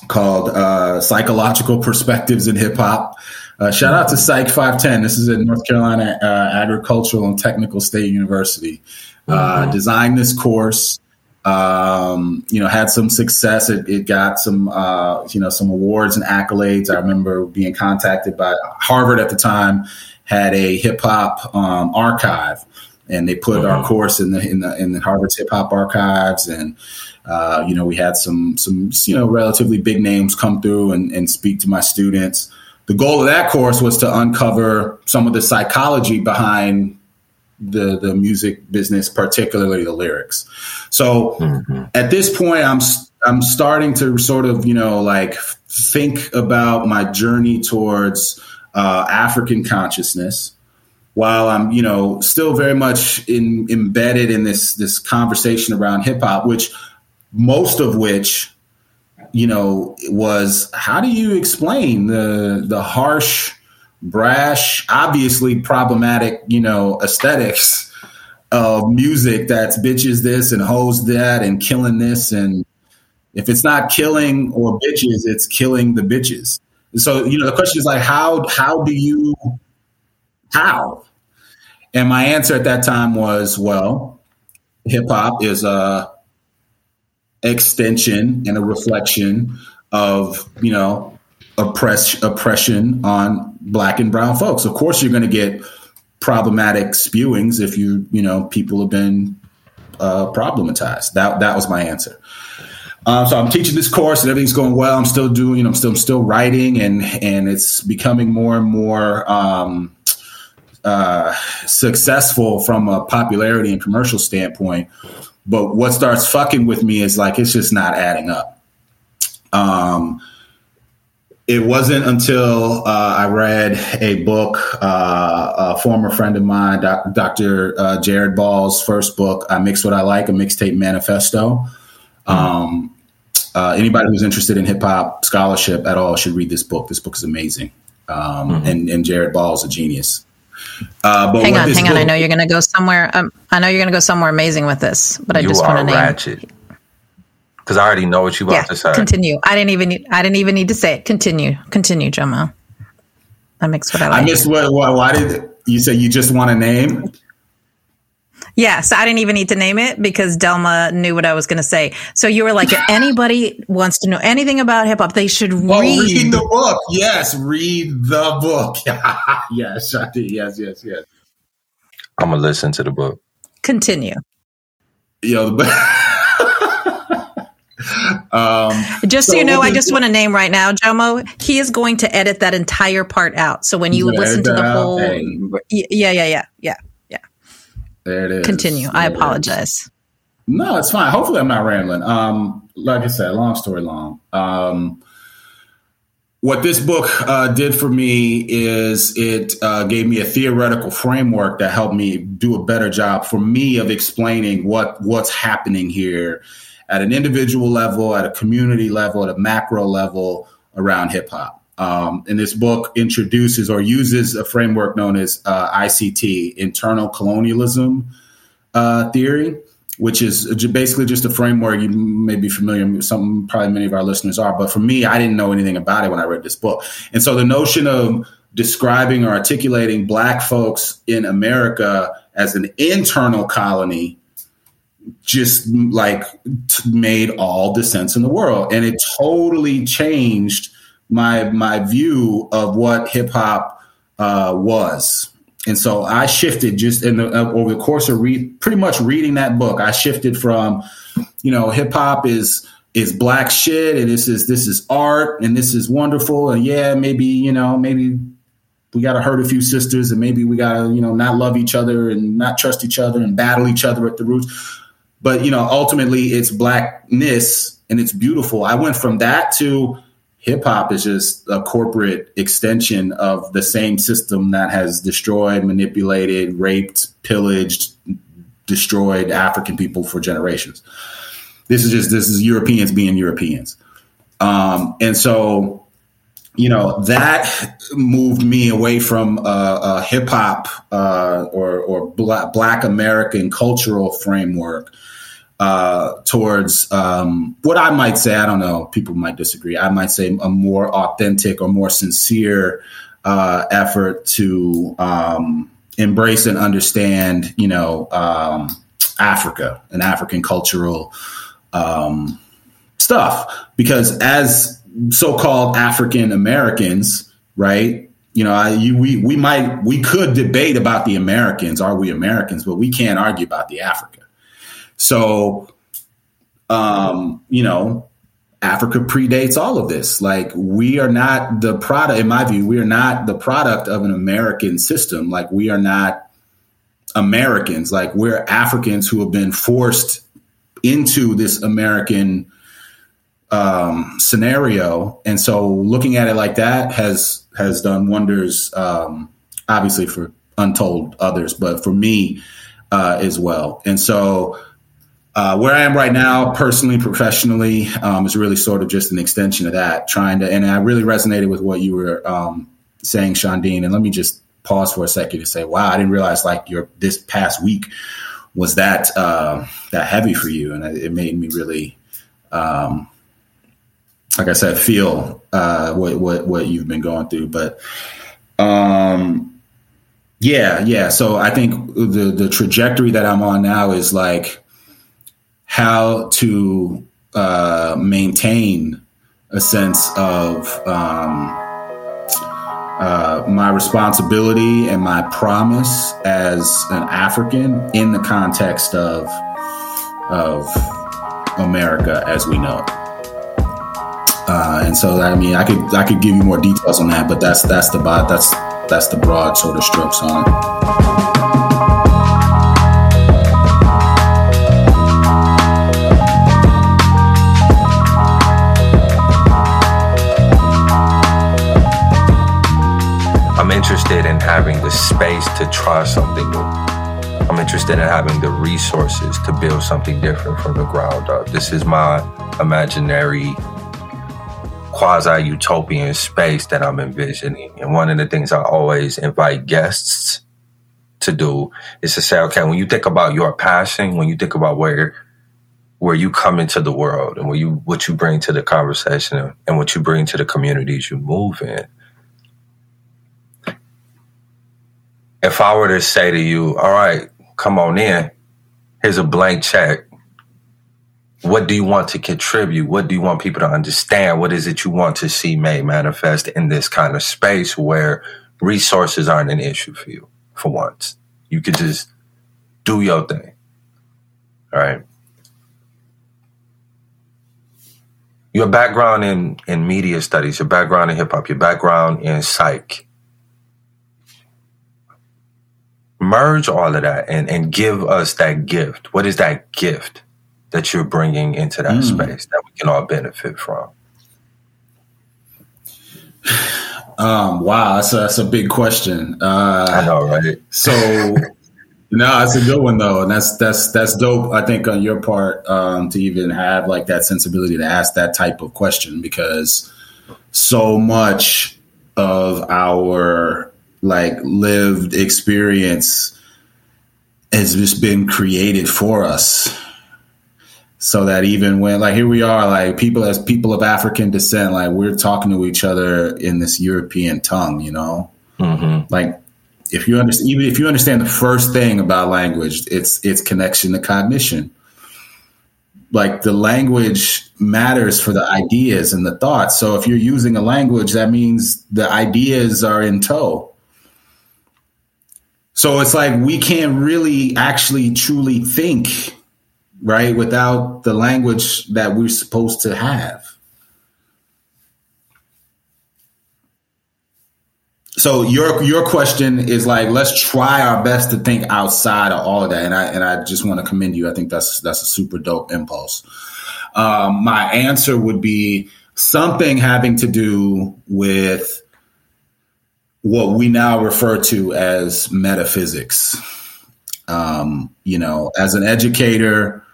called uh, Psychological Perspectives in Hip Hop. Uh, shout out to Psych 510. This is at North Carolina uh, Agricultural and Technical State University. Uh, mm-hmm. Designed this course. Um, you know, had some success. It, it got some, uh, you know, some awards and accolades. I remember being contacted by Harvard at the time had a hip hop um, archive, and they put mm-hmm. our course in the in the in the Harvard's hip hop archives, and uh, you know, we had some some you know relatively big names come through and, and speak to my students. The goal of that course was to uncover some of the psychology behind the the music business, particularly the lyrics. So mm-hmm. at this point, I'm I'm starting to sort of you know like think about my journey towards uh, African consciousness, while I'm you know still very much in, embedded in this this conversation around hip hop, which most of which you know was how do you explain the the harsh brash, obviously problematic, you know, aesthetics of music that's bitches this and hoes that and killing this. And if it's not killing or bitches, it's killing the bitches. So, you know, the question is like, how, how do you, how? And my answer at that time was, well, hip hop is a extension and a reflection of, you know, oppress, oppression on black and brown folks. Of course, you're going to get problematic spewings if you you know people have been uh, problematized. That that was my answer. Um, so I'm teaching this course and everything's going well. I'm still doing, you know, I'm still I'm still writing and and it's becoming more and more um, uh, successful from a popularity and commercial standpoint. But what starts fucking with me is like it's just not adding up. Um, it wasn't until uh, I read a book, uh, a former friend of mine, doc, Dr. Uh, Jared Ball's first book, I Mix What I Like, a mixtape manifesto. Mm-hmm. Um, uh, anybody who's interested in hip hop scholarship at all should read this book. This book is amazing. Um, mm-hmm. and, and Jared Ball is a genius. Uh, hang on, hang book, on. I know you're going to go somewhere. Um, I know you're going to go somewhere amazing with this, but I just want to name. Ratchet because I already know what you about yeah, to say. Continue. I didn't even need, I didn't even need to say it. Continue. Continue, Jomo. That makes what I like. I missed what, what why did you say you just want a name? Yeah, so I didn't even need to name it because Delma knew what I was going to say. So you were like, if <laughs> anybody wants to know anything about hip hop, they should oh, read. Oh, read the book. Yes, read the book. <laughs> yes, I did. Yes, yes, yes. I'm gonna listen to the book. Continue. Yo, <laughs> Um, just so, so you know, I just want to name right now, Jomo. He is going to edit that entire part out. So when you listen to the whole, hey. yeah, yeah, yeah, yeah, yeah. There it is. Continue. There I apologize. No, it's fine. Hopefully, I'm not rambling. Um, like I said, long story long. Um, what this book uh, did for me is it uh, gave me a theoretical framework that helped me do a better job for me of explaining what what's happening here at an individual level, at a community level, at a macro level around hip hop. Um, and this book introduces or uses a framework known as uh, ICT, internal colonialism uh, theory, which is basically just a framework you may be familiar with. Some probably many of our listeners are, but for me, I didn't know anything about it when I read this book. And so the notion of describing or articulating Black folks in America as an internal colony just like t- made all the sense in the world. And it totally changed my my view of what hip hop uh, was. And so I shifted just in the, uh, over the course of pretty much reading that book I shifted from you know hip hop is is black shit and this is this is art and this is wonderful and yeah maybe you know maybe we got to hurt a few sisters and maybe we got to you know not love each other and not trust each other and battle each other at the roots but you know, ultimately it's blackness and it's beautiful. I went from that to hip hop is just a corporate extension of the same system that has destroyed, manipulated, raped, pillaged, destroyed African people for generations. This is just this is Europeans being Europeans. Um, and so, you know, that moved me away from a hip hop uh, or or black, black American cultural framework uh, towards um, what I might say. I don't know. People might disagree. I might say a more authentic or more sincere uh, effort to um, embrace and understand, you know, um, Africa and African cultural um, stuff. Because as so-called African Americans, right? You know, I, you, we we might we could debate about the Americans. Are we Americans? But we can't argue about the Africa. So, um, you know, Africa predates all of this. Like we are not the product, in my view, we are not the product of an American system. Like we are not Americans. Like we're Africans who have been forced into this American um, scenario. And so looking at it like that has has done wonders, um, obviously for untold others, but for me uh, as well. And so uh, where I am right now, personally, professionally, um, is really sort of just an extension of that. Trying to, and I really resonated with what you were um, saying, Shondine. And let me just pause for a second to say, wow, I didn't realize like your this past week was that uh, that heavy for you, and it made me really, um, like I said, feel uh, what what what you've been going through. But um, yeah, yeah. So I think the the trajectory that I'm on now is like how to uh, maintain a sense of um, uh, my responsibility and my promise as an African in the context of of America as we know it. Uh, and so, I mean, I could I could give you more details on that, but that's that's the that's that's the broad sort of strokes on it. Interested in having the space to try something new. I'm interested in having the resources to build something different from the ground up. This is my imaginary quasi utopian space that I'm envisioning. And one of the things I always invite guests to do is to say, okay, when you think about your passion, when you think about where where you come into the world and where you what you bring to the conversation and what you bring to the communities you move in, if I were to say to you, all right, come on in, here's a blank check. What do you want to contribute? What do you want people to understand? What is it you want to see made manifest in this kind of space where resources aren't an issue for you for once? You could just do your thing. All right. Your background in, in media studies, your background in hip hop, your background in psych, merge all of that and, and give us that gift. What is that gift that you're bringing into that mm. space that we can all benefit from? Um, wow, that's a, that's a big question. Uh, I know, right? So, <laughs> no, that's a good one though, and that's that's that's dope. I think on your part um, to even have like that sensibility to ask that type of question because so much of our like lived experience has just been created for us. So that even when like here we are like people as people of african descent like we're talking to each other in this european tongue you know? Mm-hmm. like if you understand even if you understand the first thing about language it's it's connection to cognition. Like the language matters for the ideas and the thoughts. So if you're using a language that means the ideas are in tow so it's like we can't really actually truly think, right, without the language that we're supposed to have. So your your question is like let's try our best to think outside of all of that, and I and I just want to commend you. I think that's that's a super dope impulse. Um, my answer would be something having to do with what we now refer to as metaphysics. Um, you know, as an educator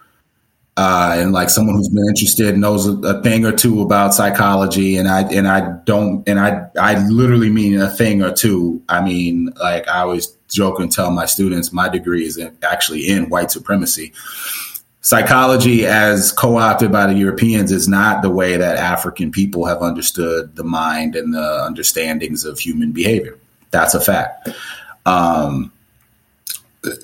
uh, and like someone who's been interested knows a, thing or two about psychology, and I and I don't and I I literally mean a thing or two. I mean, like I always joke and tell my students, my degree is in, actually in white supremacy. Psychology as co-opted by the Europeans is not the way that African people have understood the mind and the understandings of human behavior. That's a fact. Um,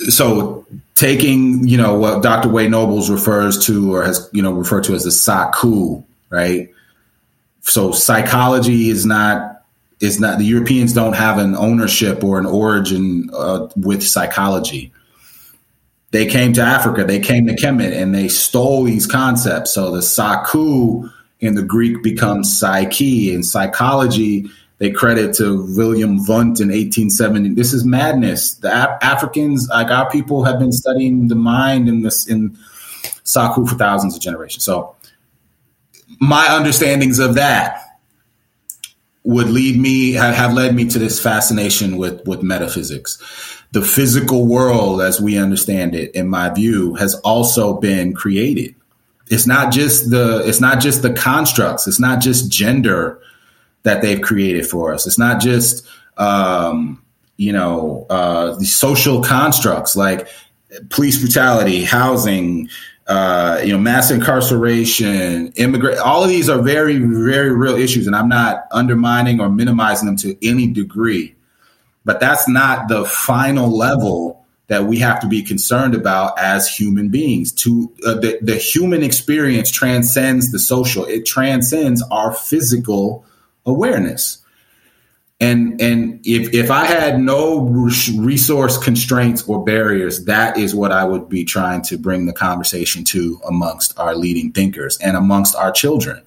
so taking, you know, what Dr. Wade Nobles refers to or has, you know, referred to as the Sakhu, right? So psychology is not is not the Europeans don't have an ownership or an origin uh, with psychology. They came to Africa, they came to Kemet, and they stole these concepts. So the Sakhu in the Greek becomes psyche, and psychology they credit to William Wundt in 1870. This is madness. The Af- Africans, like our people, have been studying the mind in this in Sakhu for thousands of generations. So my understandings of that would lead me have led me to this fascination with with metaphysics. The physical world, as we understand it, in my view, has also been created. It's not just the it's not just the constructs. It's not just gender that they've created for us. It's not just um, you know uh, the social constructs like police brutality, housing, uh, you know, mass incarceration, immigrant. All of these are very, very real issues, and I'm not undermining or minimizing them to any degree. But that's not the final level that we have to be concerned about as human beings. To uh, the, the human experience transcends the social; it transcends our physical awareness. And and if if I had no resource constraints or barriers, that is what I would be trying to bring the conversation to amongst our leading thinkers and amongst our children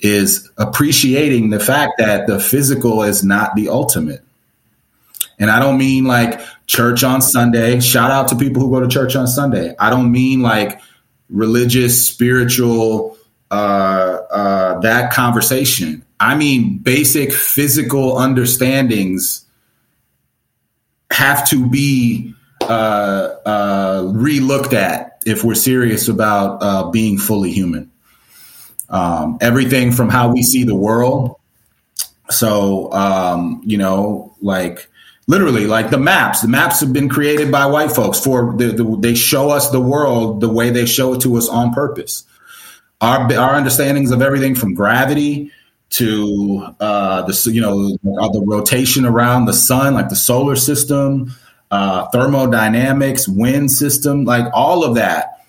is appreciating the fact that the physical is not the ultimate. And I don't mean like church on Sunday. Shout out to people who go to church on Sunday. I don't mean like religious, spiritual, uh, uh, that conversation. I mean, basic physical understandings have to be uh, uh, relooked at if we're serious about uh, being fully human. Um, everything from how we see the world. So, um, you know, like literally, like the maps. The maps have been created by white folks for the, the, they show us the world the way they show it to us on purpose. Our our understandings of everything from gravity to uh, the you know the rotation around the sun, like the solar system, uh, thermodynamics, wind system, like all of that.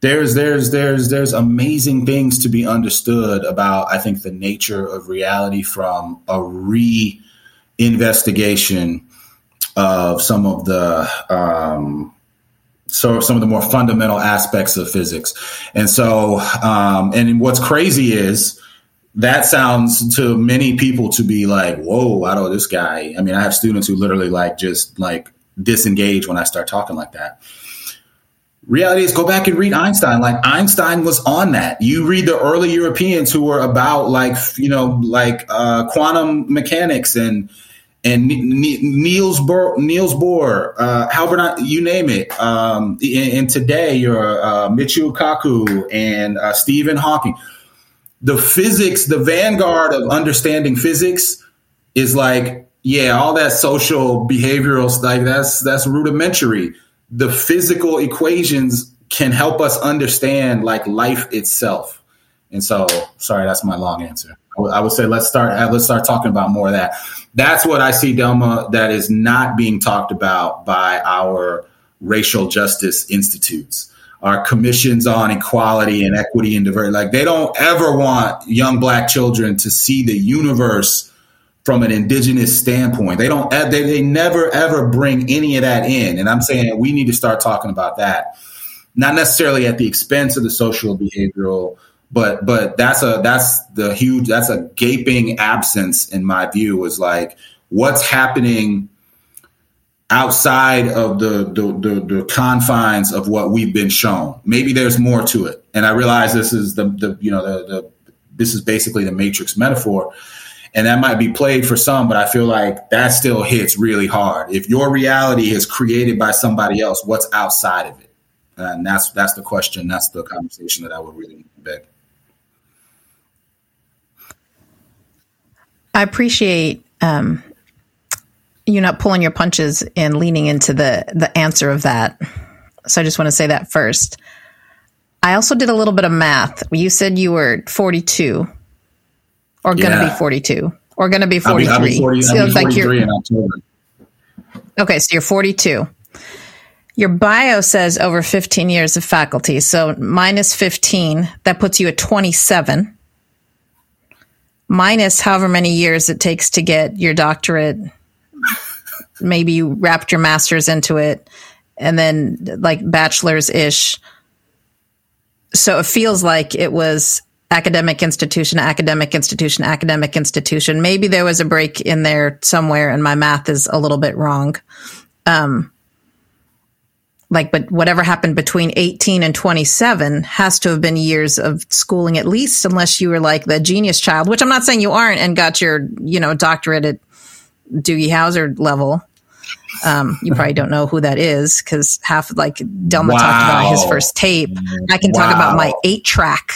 There's there's there's there's amazing things to be understood about I think the nature of reality from a re investigation of some of the um, so some of the more fundamental aspects of physics. And so um, and what's crazy is that sounds to many people to be like, whoa, I don't know this guy. I mean, I have students who literally like just like disengage when I start talking like that. Reality is go back and read Einstein. Like Einstein was on that. You read the early Europeans who were about like, you know, like uh, quantum mechanics and and Niels Bohr, Niels Bohr, uh, you name it. Um, and, and, today you're uh, Michio Kaku and uh, Stephen Hawking the physics, the vanguard of understanding physics is like, yeah, all that social behavioral like that's that's rudimentary. The physical equations can help us understand like life itself. And so, sorry, that's my long answer. I would say let's start uh, let's start talking about more of that. That's what I see, Delma, that is not being talked about by our racial justice institutes our commissions on equality and equity and diversity. Like they don't ever want young black children to see the universe from an indigenous standpoint. They don't. They, they never ever bring any of that in. And I'm saying we need to start talking about that, not necessarily at the expense of the social behavioral. But but that's a that's the huge that's a gaping absence in my view is like what's happening outside of the, the, the, the, confines of what we've been shown. Maybe there's more to it. And I realize this is the, the you know, the, the, this is basically the matrix metaphor. And that might be played for some, but I feel like that still hits really hard. If your reality is created by somebody else, what's outside of it? And that's that's the question. That's the conversation that I would really beg. I appreciate um, you not pulling your punches and leaning into the the answer of that. So I just want to say that first. I also did a little bit of math. You said you were 42 or going to Yeah. be 42 or going to be I'll be, 43. I'll be 40, So be like 43 you're, in October. okay, so you're 42. Your bio says over 15 years of faculty. So minus 15, that puts you at 27. Minus however many years it takes to get your doctorate. Maybe you wrapped your master's into it and then like bachelor's ish. So it feels like it was academic institution, academic institution, academic institution. Maybe there was a break in there somewhere and my math is a little bit wrong. Um, like, but whatever happened between 18 and 27 has to have been years of schooling at least, unless you were like the genius child, which I'm not saying you aren't and got your, you know, doctorate at Doogie Howser level. Um, you probably don't know who that is because half like Delma talked about his first tape. I can talk about my eight track.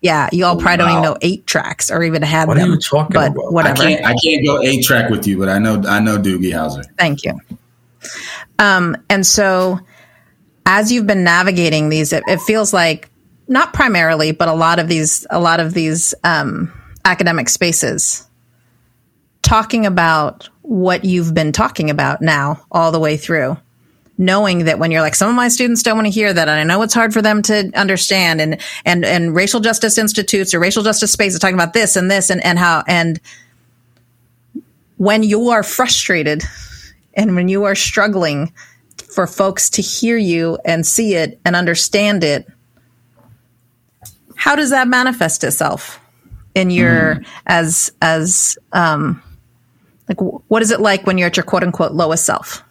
Yeah, you all probably don't even know eight tracks or even had What are you talking but about? I whatever. can't, I can't go eight track with you, but I know, I know Doogie Howser. Thank you. Um, and so, as you've been navigating these, it, it feels like not primarily, but a lot of these, a lot of these um, academic spaces, talking about what you've been talking about now all the way through. Knowing that when you're like, some of my students don't want to hear that, and I know it's hard for them to understand, and and and racial justice institutes or racial justice spaces talking about this and this and and how and when you are frustrated and when you are struggling for folks to hear you and see it and understand it, how does that manifest itself in your as as um like what is it like when you're at your quote unquote lowest self?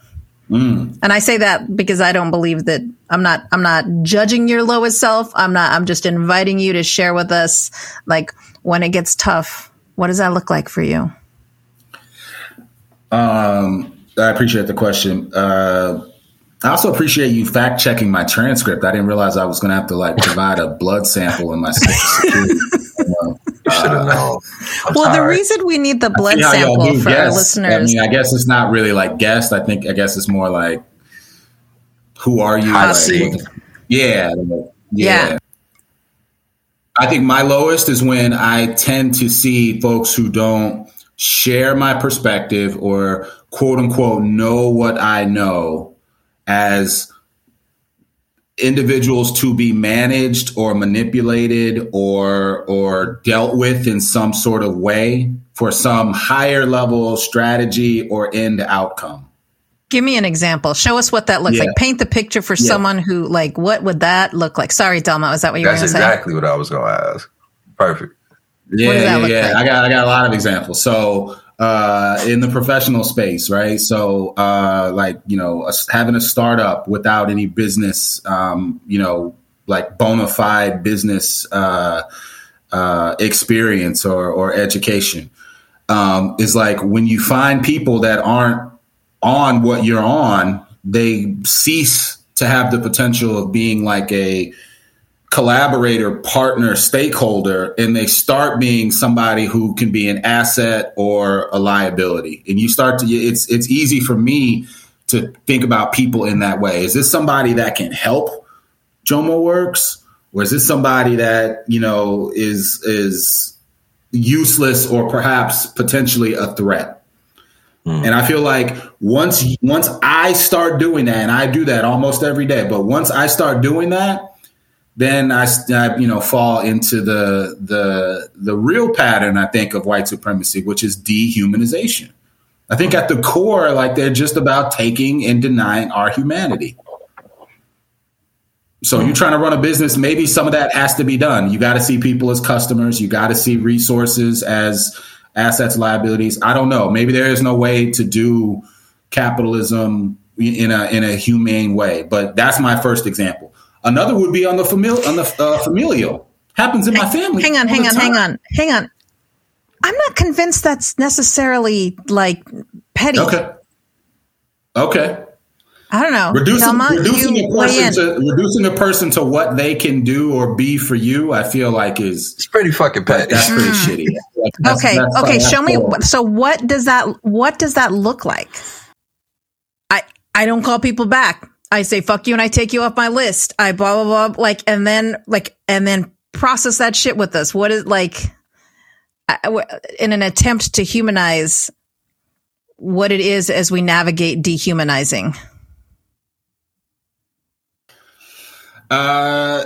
And I say that because I don't believe that I'm not I'm not judging your lowest self. I'm not I'm just inviting you to share with us like when it gets tough, what does that look like for you? Um, I appreciate the question. Uh, I also appreciate you fact checking my transcript. I didn't realize I was going to have to like provide a blood sample in my social security. You should have uh, known. I'm Well, the reason we need the blood See how y'all sample do for our guests. I listeners. mean, I guess it's not really like guest. I think I guess it's more like who are you? Hot Like, seat. what the- yeah, yeah. Yeah. I think my lowest is when I tend to see folks who don't share my perspective or quote unquote know what I know as individuals to be managed or manipulated or or dealt with in some sort of way for some higher level strategy or end outcome. Give me an example. Show us what that looks Yeah. like. Paint the picture for Yeah. someone who, like, what would that look like? Sorry, Delma, is that what you That's were going to say? exactly what I was going to ask. Perfect. Yeah, yeah, yeah. like? I got I got a lot of examples. So uh, in the professional space, right? So uh, like you know, a, having a startup without any business, um, you know, like bona fide business uh, uh, experience or or education um, is like when you find people that aren't on what you're on, they cease to have the potential of being like a collaborator, partner, stakeholder, and they start being somebody who can be an asset or a liability. And you start to it's it's easy for me to think about people in that way. Is this somebody that can help Jomo Works? Or is this somebody that, you know, is is useless or perhaps potentially a threat? Hmm. And I feel like once once I start doing that, and I do that almost every day, but once I start doing that, then I, I, you know fall into the the the real pattern I think of white supremacy, which is dehumanization. I think at the core, like they're just about taking and denying our humanity. So you're trying to run a business, maybe some of that has to be done. You got to see people as customers. You got to see resources as assets, liabilities. I don't know. Maybe there is no way to do capitalism in a in a humane way, but that's my first example. Another would be on the famil- on the uh, familial. Happens in my family. Hang on, hang the on, hang on, hang on. I'm not convinced that's necessarily like petty. Okay. Okay. I don't know. Reducing, Delma, reducing a person to reducing a person to what they can do or be for you, I feel like is It's pretty fucking petty. that's pretty shitty. That's- okay, that's- okay. Show me. horrible. So what does that what does that look like? I I don't call people back. I say fuck you and I take you off my list. I blah blah blah like and then like and then process that shit with us. What is like in an attempt to humanize what it is as we navigate dehumanizing? Uh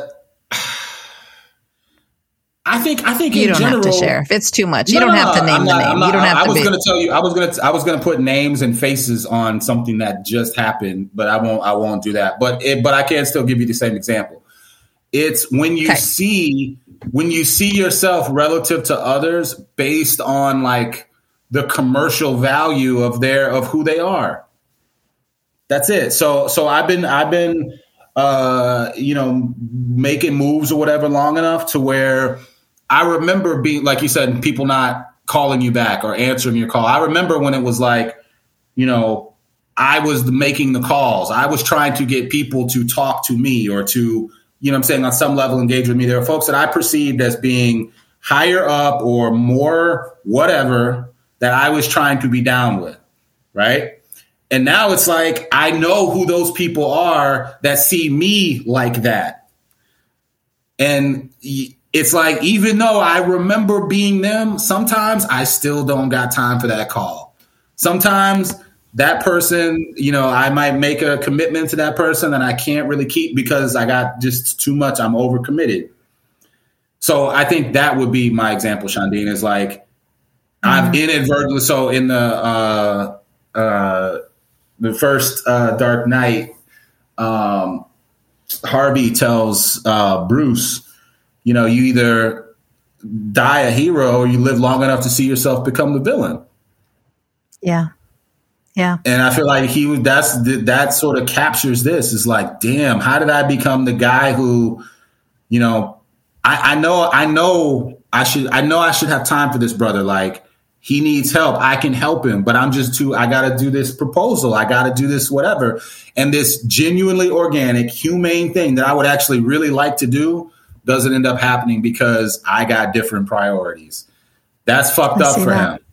I think I think you in don't general, have to share. If it's too much, you don't have to name not, the name. Not, you don't have I, to. I was going to tell you. I was going to. I was going to put names and faces on something that just happened, but I won't. I won't do that. But it, but I can still give you the same example. It's when you Okay. see when you see yourself relative to others based on like the commercial value of their of who they are. That's it. So so I've been I've been uh you know making moves or whatever long enough to where I remember being like you said people not calling you back or answering your call. I remember when it was like you know I was making the calls. I was trying to get people to talk to me or to you know I'm saying on some level engage with me. There are folks that I perceived as being higher up or more whatever that I was trying to be down with, right? And now it's like I know who those people are that see me like that. And y- it's like even though I remember being them, sometimes I still don't got time for that call. Sometimes that person, you know, I might make a commitment to that person and I can't really keep because I got just too much. I'm overcommitted. So I think that would be my example, Shandine, is like I've inadvertently so in the uh uh the first uh Dark Knight, um Harvey tells uh Bruce, you know, you either die a hero or you live long enough to see yourself become the villain. yeah, yeah. And I feel like he was that's that sort of captures this. Is like, damn, how did I become the guy who, you know, I, I know I know I should I know I should have time for this brother. Like he needs help. I can help him, but I'm just too I gotta do this proposal. I gotta do this whatever. And this genuinely organic, humane thing that I would actually really like to do doesn't end up happening because I got different priorities. That's fucked up for that. him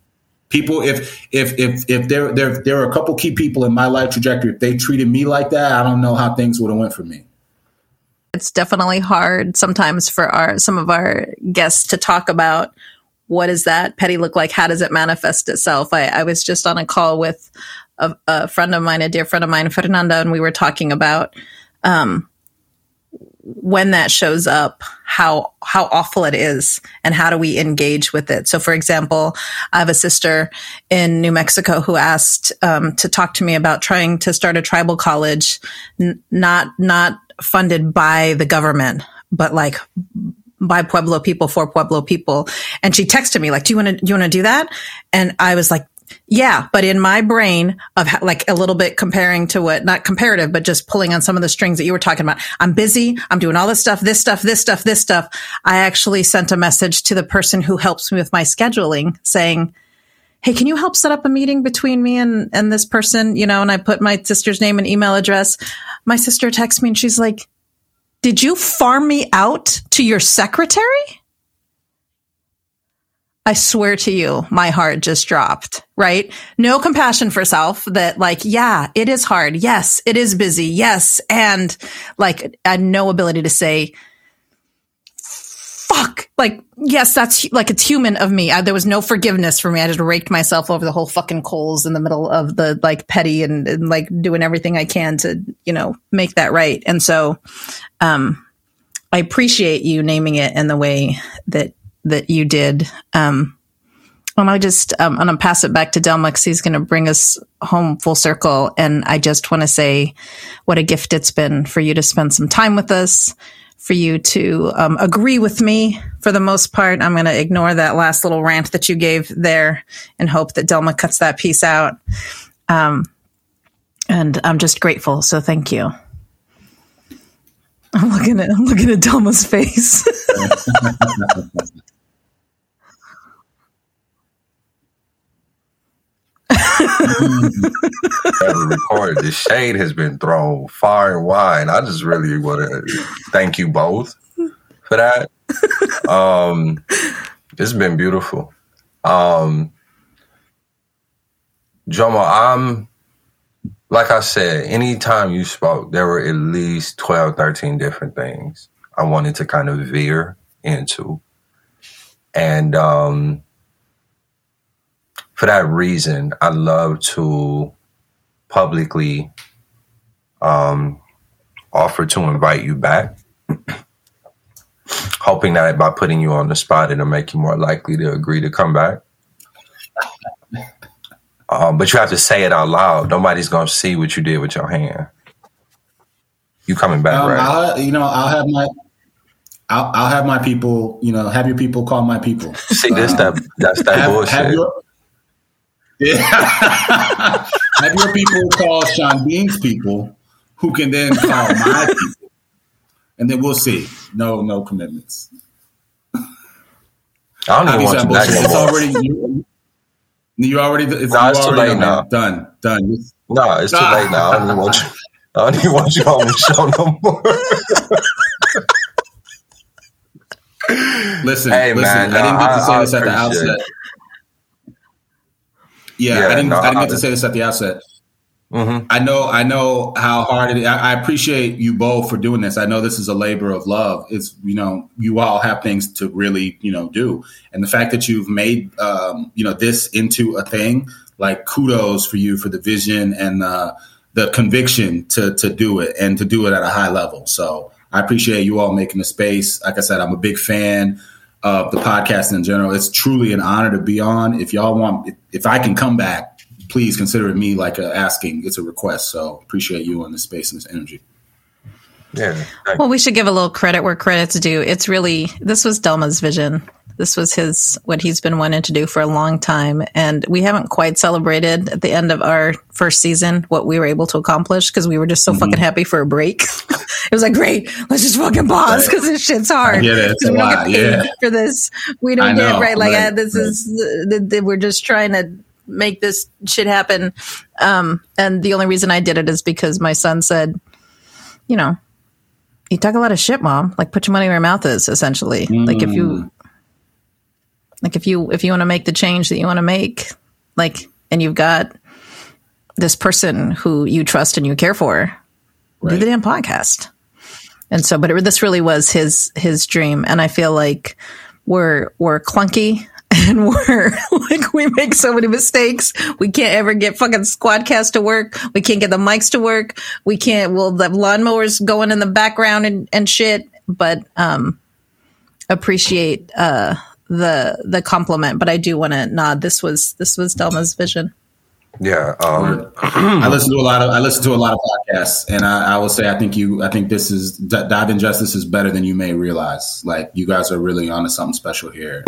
people if if if if there there there are a couple key people in my life trajectory if they treated me like that i don't know how things would have went for me it's definitely hard sometimes for our some of our guests to talk about what does that petty look like how does it manifest itself i, I was just on a call with a, a friend of mine a dear friend of mine fernanda and we were talking about um, when that shows up how how awful it is and how do we engage with it. So for example i have a sister in new mexico who asked um, to talk to me about trying to start a tribal college n- not not funded by the government but like by pueblo people for pueblo people. And she texted me like do you want to do you want to do that? And i was like yeah, but in my brain of ha- like a little bit comparing to what, not comparative, but just pulling on some of the strings that you were talking about. I'm busy. I'm doing all this stuff, this stuff, this stuff, this stuff. I actually sent a message to the person who helps me with my scheduling saying, Hey, can you help set up a meeting between me and, and this person? You know, and I put my sister's name and email address. My sister texts me and she's like, did you farm me out to your secretary? I swear to you, my heart just dropped, right? No compassion for self that like, yeah, it is hard. Yes, it is busy. Yes. And like, I had no ability to say, fuck. Like, yes, that's like, it's human of me. I, there was no forgiveness for me. I just raked myself over the whole fucking coals in the middle of the like petty and, and like doing everything I can to, you know, make that right. And so, um, I appreciate you naming it in the way that that you did. Um, and I just, um, I'm going to pass it back to Delma because he's going to bring us home full circle. And I just want to say what a gift it's been for you to spend some time with us, for you to um, agree with me for the most part. I'm going to ignore that last little rant that you gave there and hope that Delma cuts that piece out. Um, and I'm just grateful. So thank you. I'm looking at I'm looking at Delma's face. <laughs> Ever recorded. The shade has been thrown far and wide. I just really want to thank you both for that. Um, it's been beautiful. Um, Jomo, I'm like I said, anytime you spoke, there were at least 12, 13 different things I wanted to kind of veer into. And um, for that reason, I love to publicly um, offer to invite you back, <clears throat> hoping that by putting you on the spot, it'll make you more likely to agree to come back. Um, but you have to say it out loud. Nobody's gonna see what you did with your hand. You coming back, Um, right? I'll, you know, I'll have my, I'll, I'll have my people. You know, have your people call my people. <laughs> See, this that that's that have, bullshit. have your, yeah. <laughs> have your people call Sean Bean's people, who can then call my <laughs> people, and then we'll see. No, no commitments. I don't even want Obviously, you I'm back It's already you. You already. It's, Nah, you it's too already late now. Done. Done. No, it's too late now. I don't even want you. I don't even want you on the show no more. Listen, Hey, listen. man, no, I didn't get to say I this at the appreciate outset. Yeah, Yeah, I didn't. no, I didn't get to say this at the outset. hmm I know, I know how hard it is. I, I appreciate you both for doing this. I know this is a labor of love. It's you know, you all have things to really you know do, and the fact that you've made um, you know this into a thing, like kudos for you for the vision and uh, the conviction to to do it and to do it at a high level. So I appreciate you all making the space. Like I said, I'm a big fan of the podcast in general. It's truly an honor to be on. If y'all want, if, if I can come back please consider me like a asking. It's a request. So appreciate you on this space and this energy. Yeah. Well, we should give a little credit where credit's due. It's really this was Delma's vision. This was his what he's been wanting to do for a long time, and we haven't quite celebrated at the end of our first season what we were able to accomplish because we were just so Mm-hmm. fucking happy for a break. <laughs> it was like, great, let's just fucking pause because this shit's hard. It. It's a lot, yeah. for this. We don't I get know, right. Like uh, this right. is th- th- we're just trying to make this shit happen. Um, and the only reason I did it is because my son said, you know, you talk a lot of shit, mom. Like put your money where your mouth is, essentially. Like if Mm. you like if you if you want to make the change that you want to make, like and you've got this person who you trust and you care for, do the damn podcast. And so, but it, this really was his his dream, and I feel like we're we're clunky and <laughs> we're like we make so many mistakes. We can't ever get fucking Squadcast to work. We can't get the mics to work. We can't. Well, the lawnmowers going in the background and, and shit. But um, appreciate uh the the compliment. But I do want to nod. This was this was Delma's vision. Yeah. Um, <clears throat> I listen to a lot of I listen to a lot of podcasts, and I, I will say I think you I think this is D- Dive In Justice is better than you may realize. Like you guys are really onto something special here.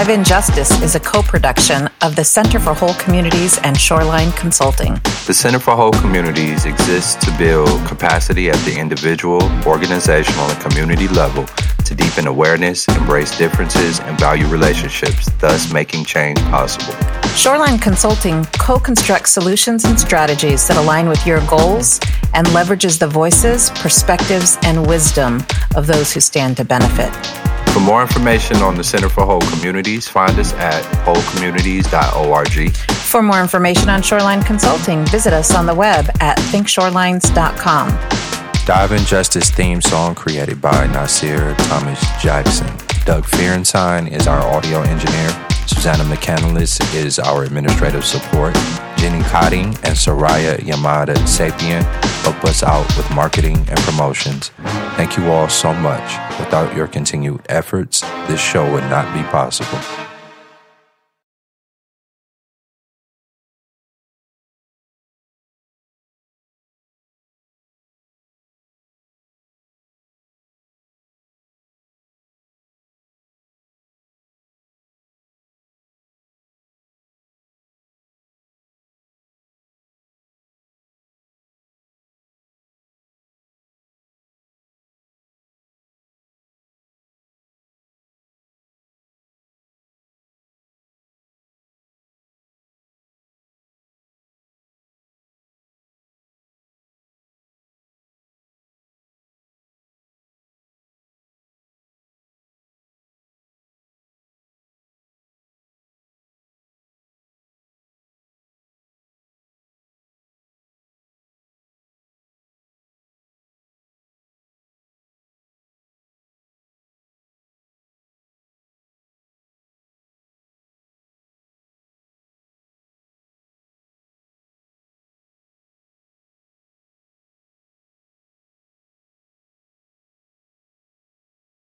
Dive in Justice is a co production of the Center for Whole Communities and Shoreline Consulting. The Center for Whole Communities exists to build capacity at the individual, organizational, and community level to deepen awareness, embrace differences, and value relationships, thus making change possible. Shoreline Consulting co constructs solutions and strategies that align with your goals and leverages the voices, perspectives, and wisdom of those who stand to benefit. For more information on the Center for Whole Communities, find us at wholecommunities.org. For more information on Shoreline Consulting, visit us on the web at thinkshorelines.com. Dive in Justice theme song created by Nasir Thomas Jackson. Doug Fierenstein is our audio engineer. Susanna McCandless is our administrative support. Jenny Cotting and Soraya Yamada Sapien help us out with marketing and promotions. Thank you all so much. Without your continued efforts, this show would not be possible.